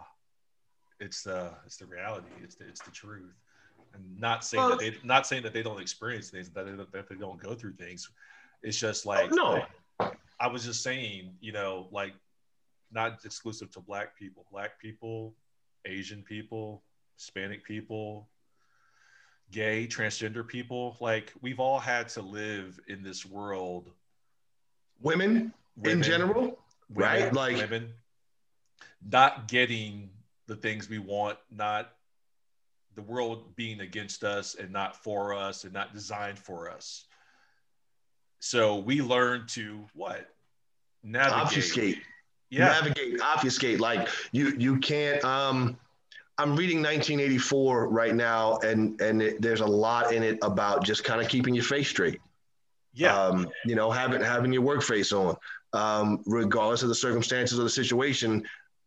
A: it's the it's the reality. It's the, it's the truth. And not saying well, that they not saying that they don't experience things, that they, that they don't go through things. It's just like
B: no.
A: I was just saying, you know, like not exclusive to black people, black people, Asian people, Hispanic people, gay, transgender people. Like we've all had to live in this world
B: women, women in general, women, right?
A: Like women not getting the things we want, not the world being against us and not for us and not designed for us. So we learn to what?
B: Navigate. Obfuscate. Yeah. Navigate, obfuscate. Like you you can't um I'm reading 1984 right now, and and it, there's a lot in it about just kind of keeping your face straight.
A: Yeah.
B: Um, you know, having having your work face on, um, regardless of the circumstances of the situation,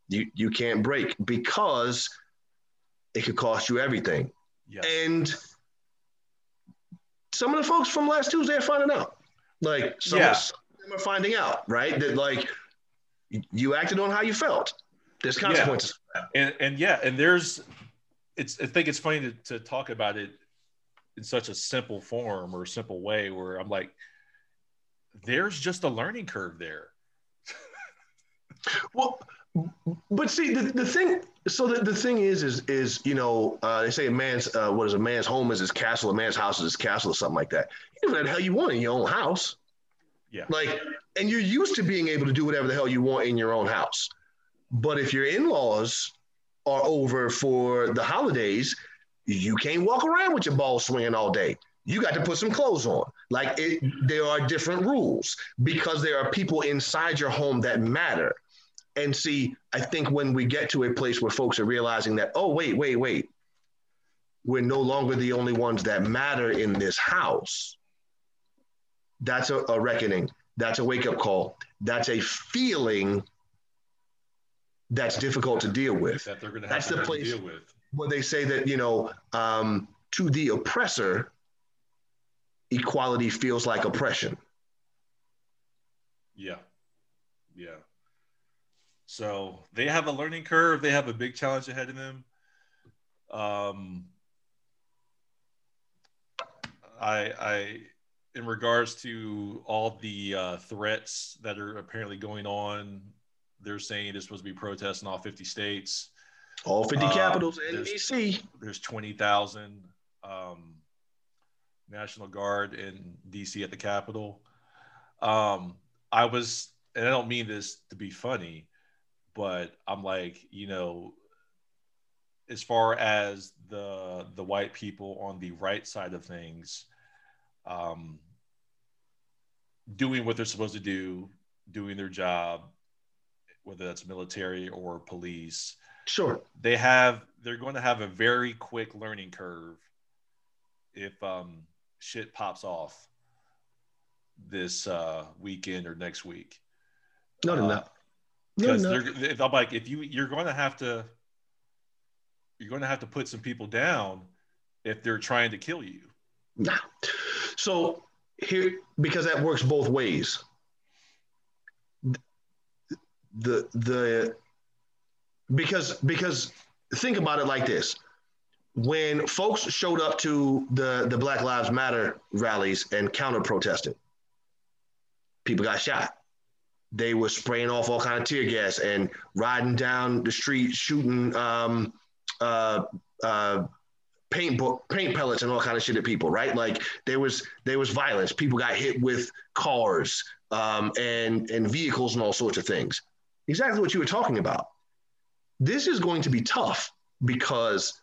B: you you can't break because it could cost you everything.
A: Yes.
B: And some of the folks from last Tuesday are finding out. Like some,
A: yeah.
B: of them are finding out, right? That like you acted on how you felt. There's consequences.
A: Yeah. And and yeah, and there's it's I think it's funny to, to talk about it in such a simple form or simple way where I'm like, there's just a learning curve there.
B: well, but see the, the thing so the, the thing is is is you know uh, they say a man's uh, what is a man's home is his castle a man's house is his castle or something like that. You whatever the hell you want in your own house.
A: Yeah.
B: Like and you're used to being able to do whatever the hell you want in your own house. But if your in-laws are over for the holidays you can't walk around with your ball swinging all day you got to put some clothes on like it, there are different rules because there are people inside your home that matter and see, I think when we get to a place where folks are realizing that, oh, wait, wait, wait, we're no longer the only ones that matter in this house. That's a, a reckoning. That's a wake up call. That's a feeling that's difficult to deal with.
A: That they're going to
B: have that's
A: to
B: the place
A: deal with.
B: Where they say that, you know, um, to the oppressor, equality feels like oppression.
A: Yeah. Yeah. So they have a learning curve. They have a big challenge ahead of them. Um, I, I, in regards to all the uh, threats that are apparently going on, they're saying there's supposed to be protests in all 50 states.
B: All 50 um, capitals and there's, DC.
A: There's 20,000 um, National Guard in DC at the Capitol. Um, I was, and I don't mean this to be funny, but I'm like, you know, as far as the the white people on the right side of things, um, doing what they're supposed to do, doing their job, whether that's military or police.
B: Sure.
A: They have they're going to have a very quick learning curve if um, shit pops off this uh, weekend or next week.
B: not no, uh,
A: because no, no. they're I'm like if you you're going to have to you're going to have to put some people down if they're trying to kill you.
B: Nah. So here because that works both ways. The the because because think about it like this. When folks showed up to the the Black Lives Matter rallies and counter protested, people got shot. They were spraying off all kind of tear gas and riding down the street shooting um, uh, uh, paint paint pellets and all kind of shit at people right? Like there was there was violence. People got hit with cars um, and and vehicles and all sorts of things exactly what you were talking about this is going to be tough because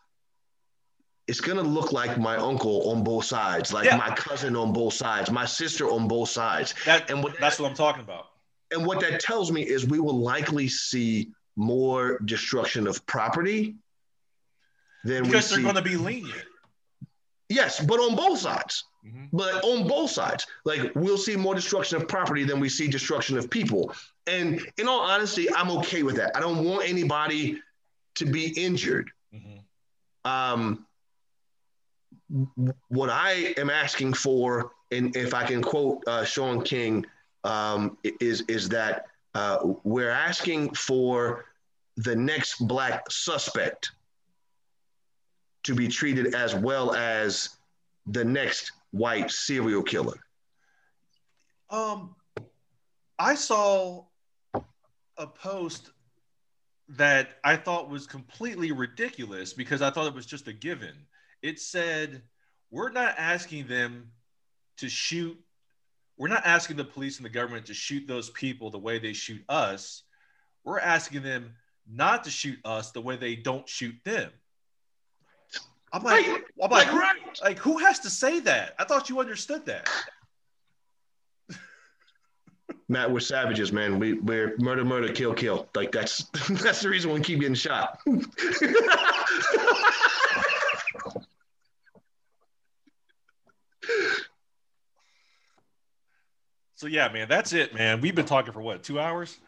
B: it's going to look like my uncle on both sides like yeah. my cousin on both sides my sister on both sides
A: that, and what, that's what i'm talking about
B: and what that tells me is we will likely see more destruction of property than we
A: because
B: they're
A: going to be lenient.
B: Yes, but on both sides. Mm-hmm. But on both sides, like we'll see more destruction of property than we see destruction of people. And in all honesty, I'm okay with that. I don't want anybody to be injured. Mm-hmm. Um, what I am asking for, and if I can quote uh, Shaun King, um, is is that uh, we're asking for the next black suspect to be treated as well as the next white serial killer.
A: Um, I saw a post that I thought was completely ridiculous because I thought it was just a given. It said, We're not asking them to shoot we're not asking the police and the government to shoot those people the way they shoot us. We're asking them not to shoot us the way they don't shoot them. I'm like, right. I'm like, who, right. like, who has to say that? I thought you understood that.
B: Matt, we're savages, man. We we're murder, murder, kill, kill. Like that's that's the reason we keep getting shot.
A: So yeah, man, that's it, man. We've been talking for what, two hours?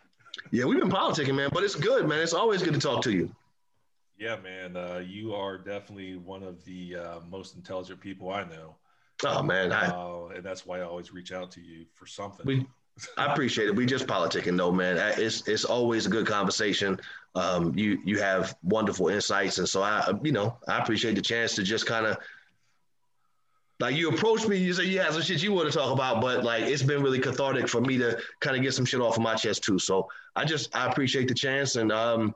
B: Yeah, we've been politicking, man, but it's good, man. It's always good to talk to you.
A: Yeah, man. Uh, you are definitely one of the uh, most intelligent people I know.
B: Oh man, I,
A: uh, and that's why I always reach out to you for something.
B: We I appreciate it. We just politicking though, man. It's it's always a good conversation. Um, you you have wonderful insights, and so I, you know, I appreciate the chance to just kind of like you approach me, you say you have some shit you want to talk about, but like it's been really cathartic for me to kind of get some shit off of my chest too. So I just I appreciate the chance, and um,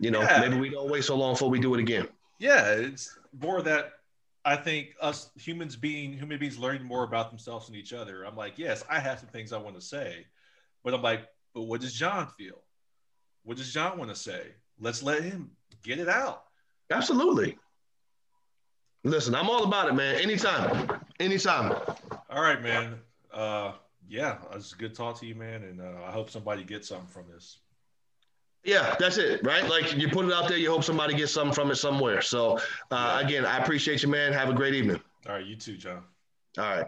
B: you know, yeah. maybe we don't wait so long before we do it again.
A: Yeah, it's more that I think us humans being human beings learning more about themselves and each other. I'm like, yes, I have some things I want to say, but I'm like, but what does John feel? What does John want to say? Let's let him get it out.
B: Absolutely. Listen, I'm all about it, man. Anytime, anytime.
A: All right, man. Uh, yeah, it's a good talk to you, man, and uh, I hope somebody gets something from this.
B: Yeah, that's it, right? Like you put it out there, you hope somebody gets something from it somewhere. So, uh, again, I appreciate you, man. Have a great evening.
A: All right, you too, John.
B: All right.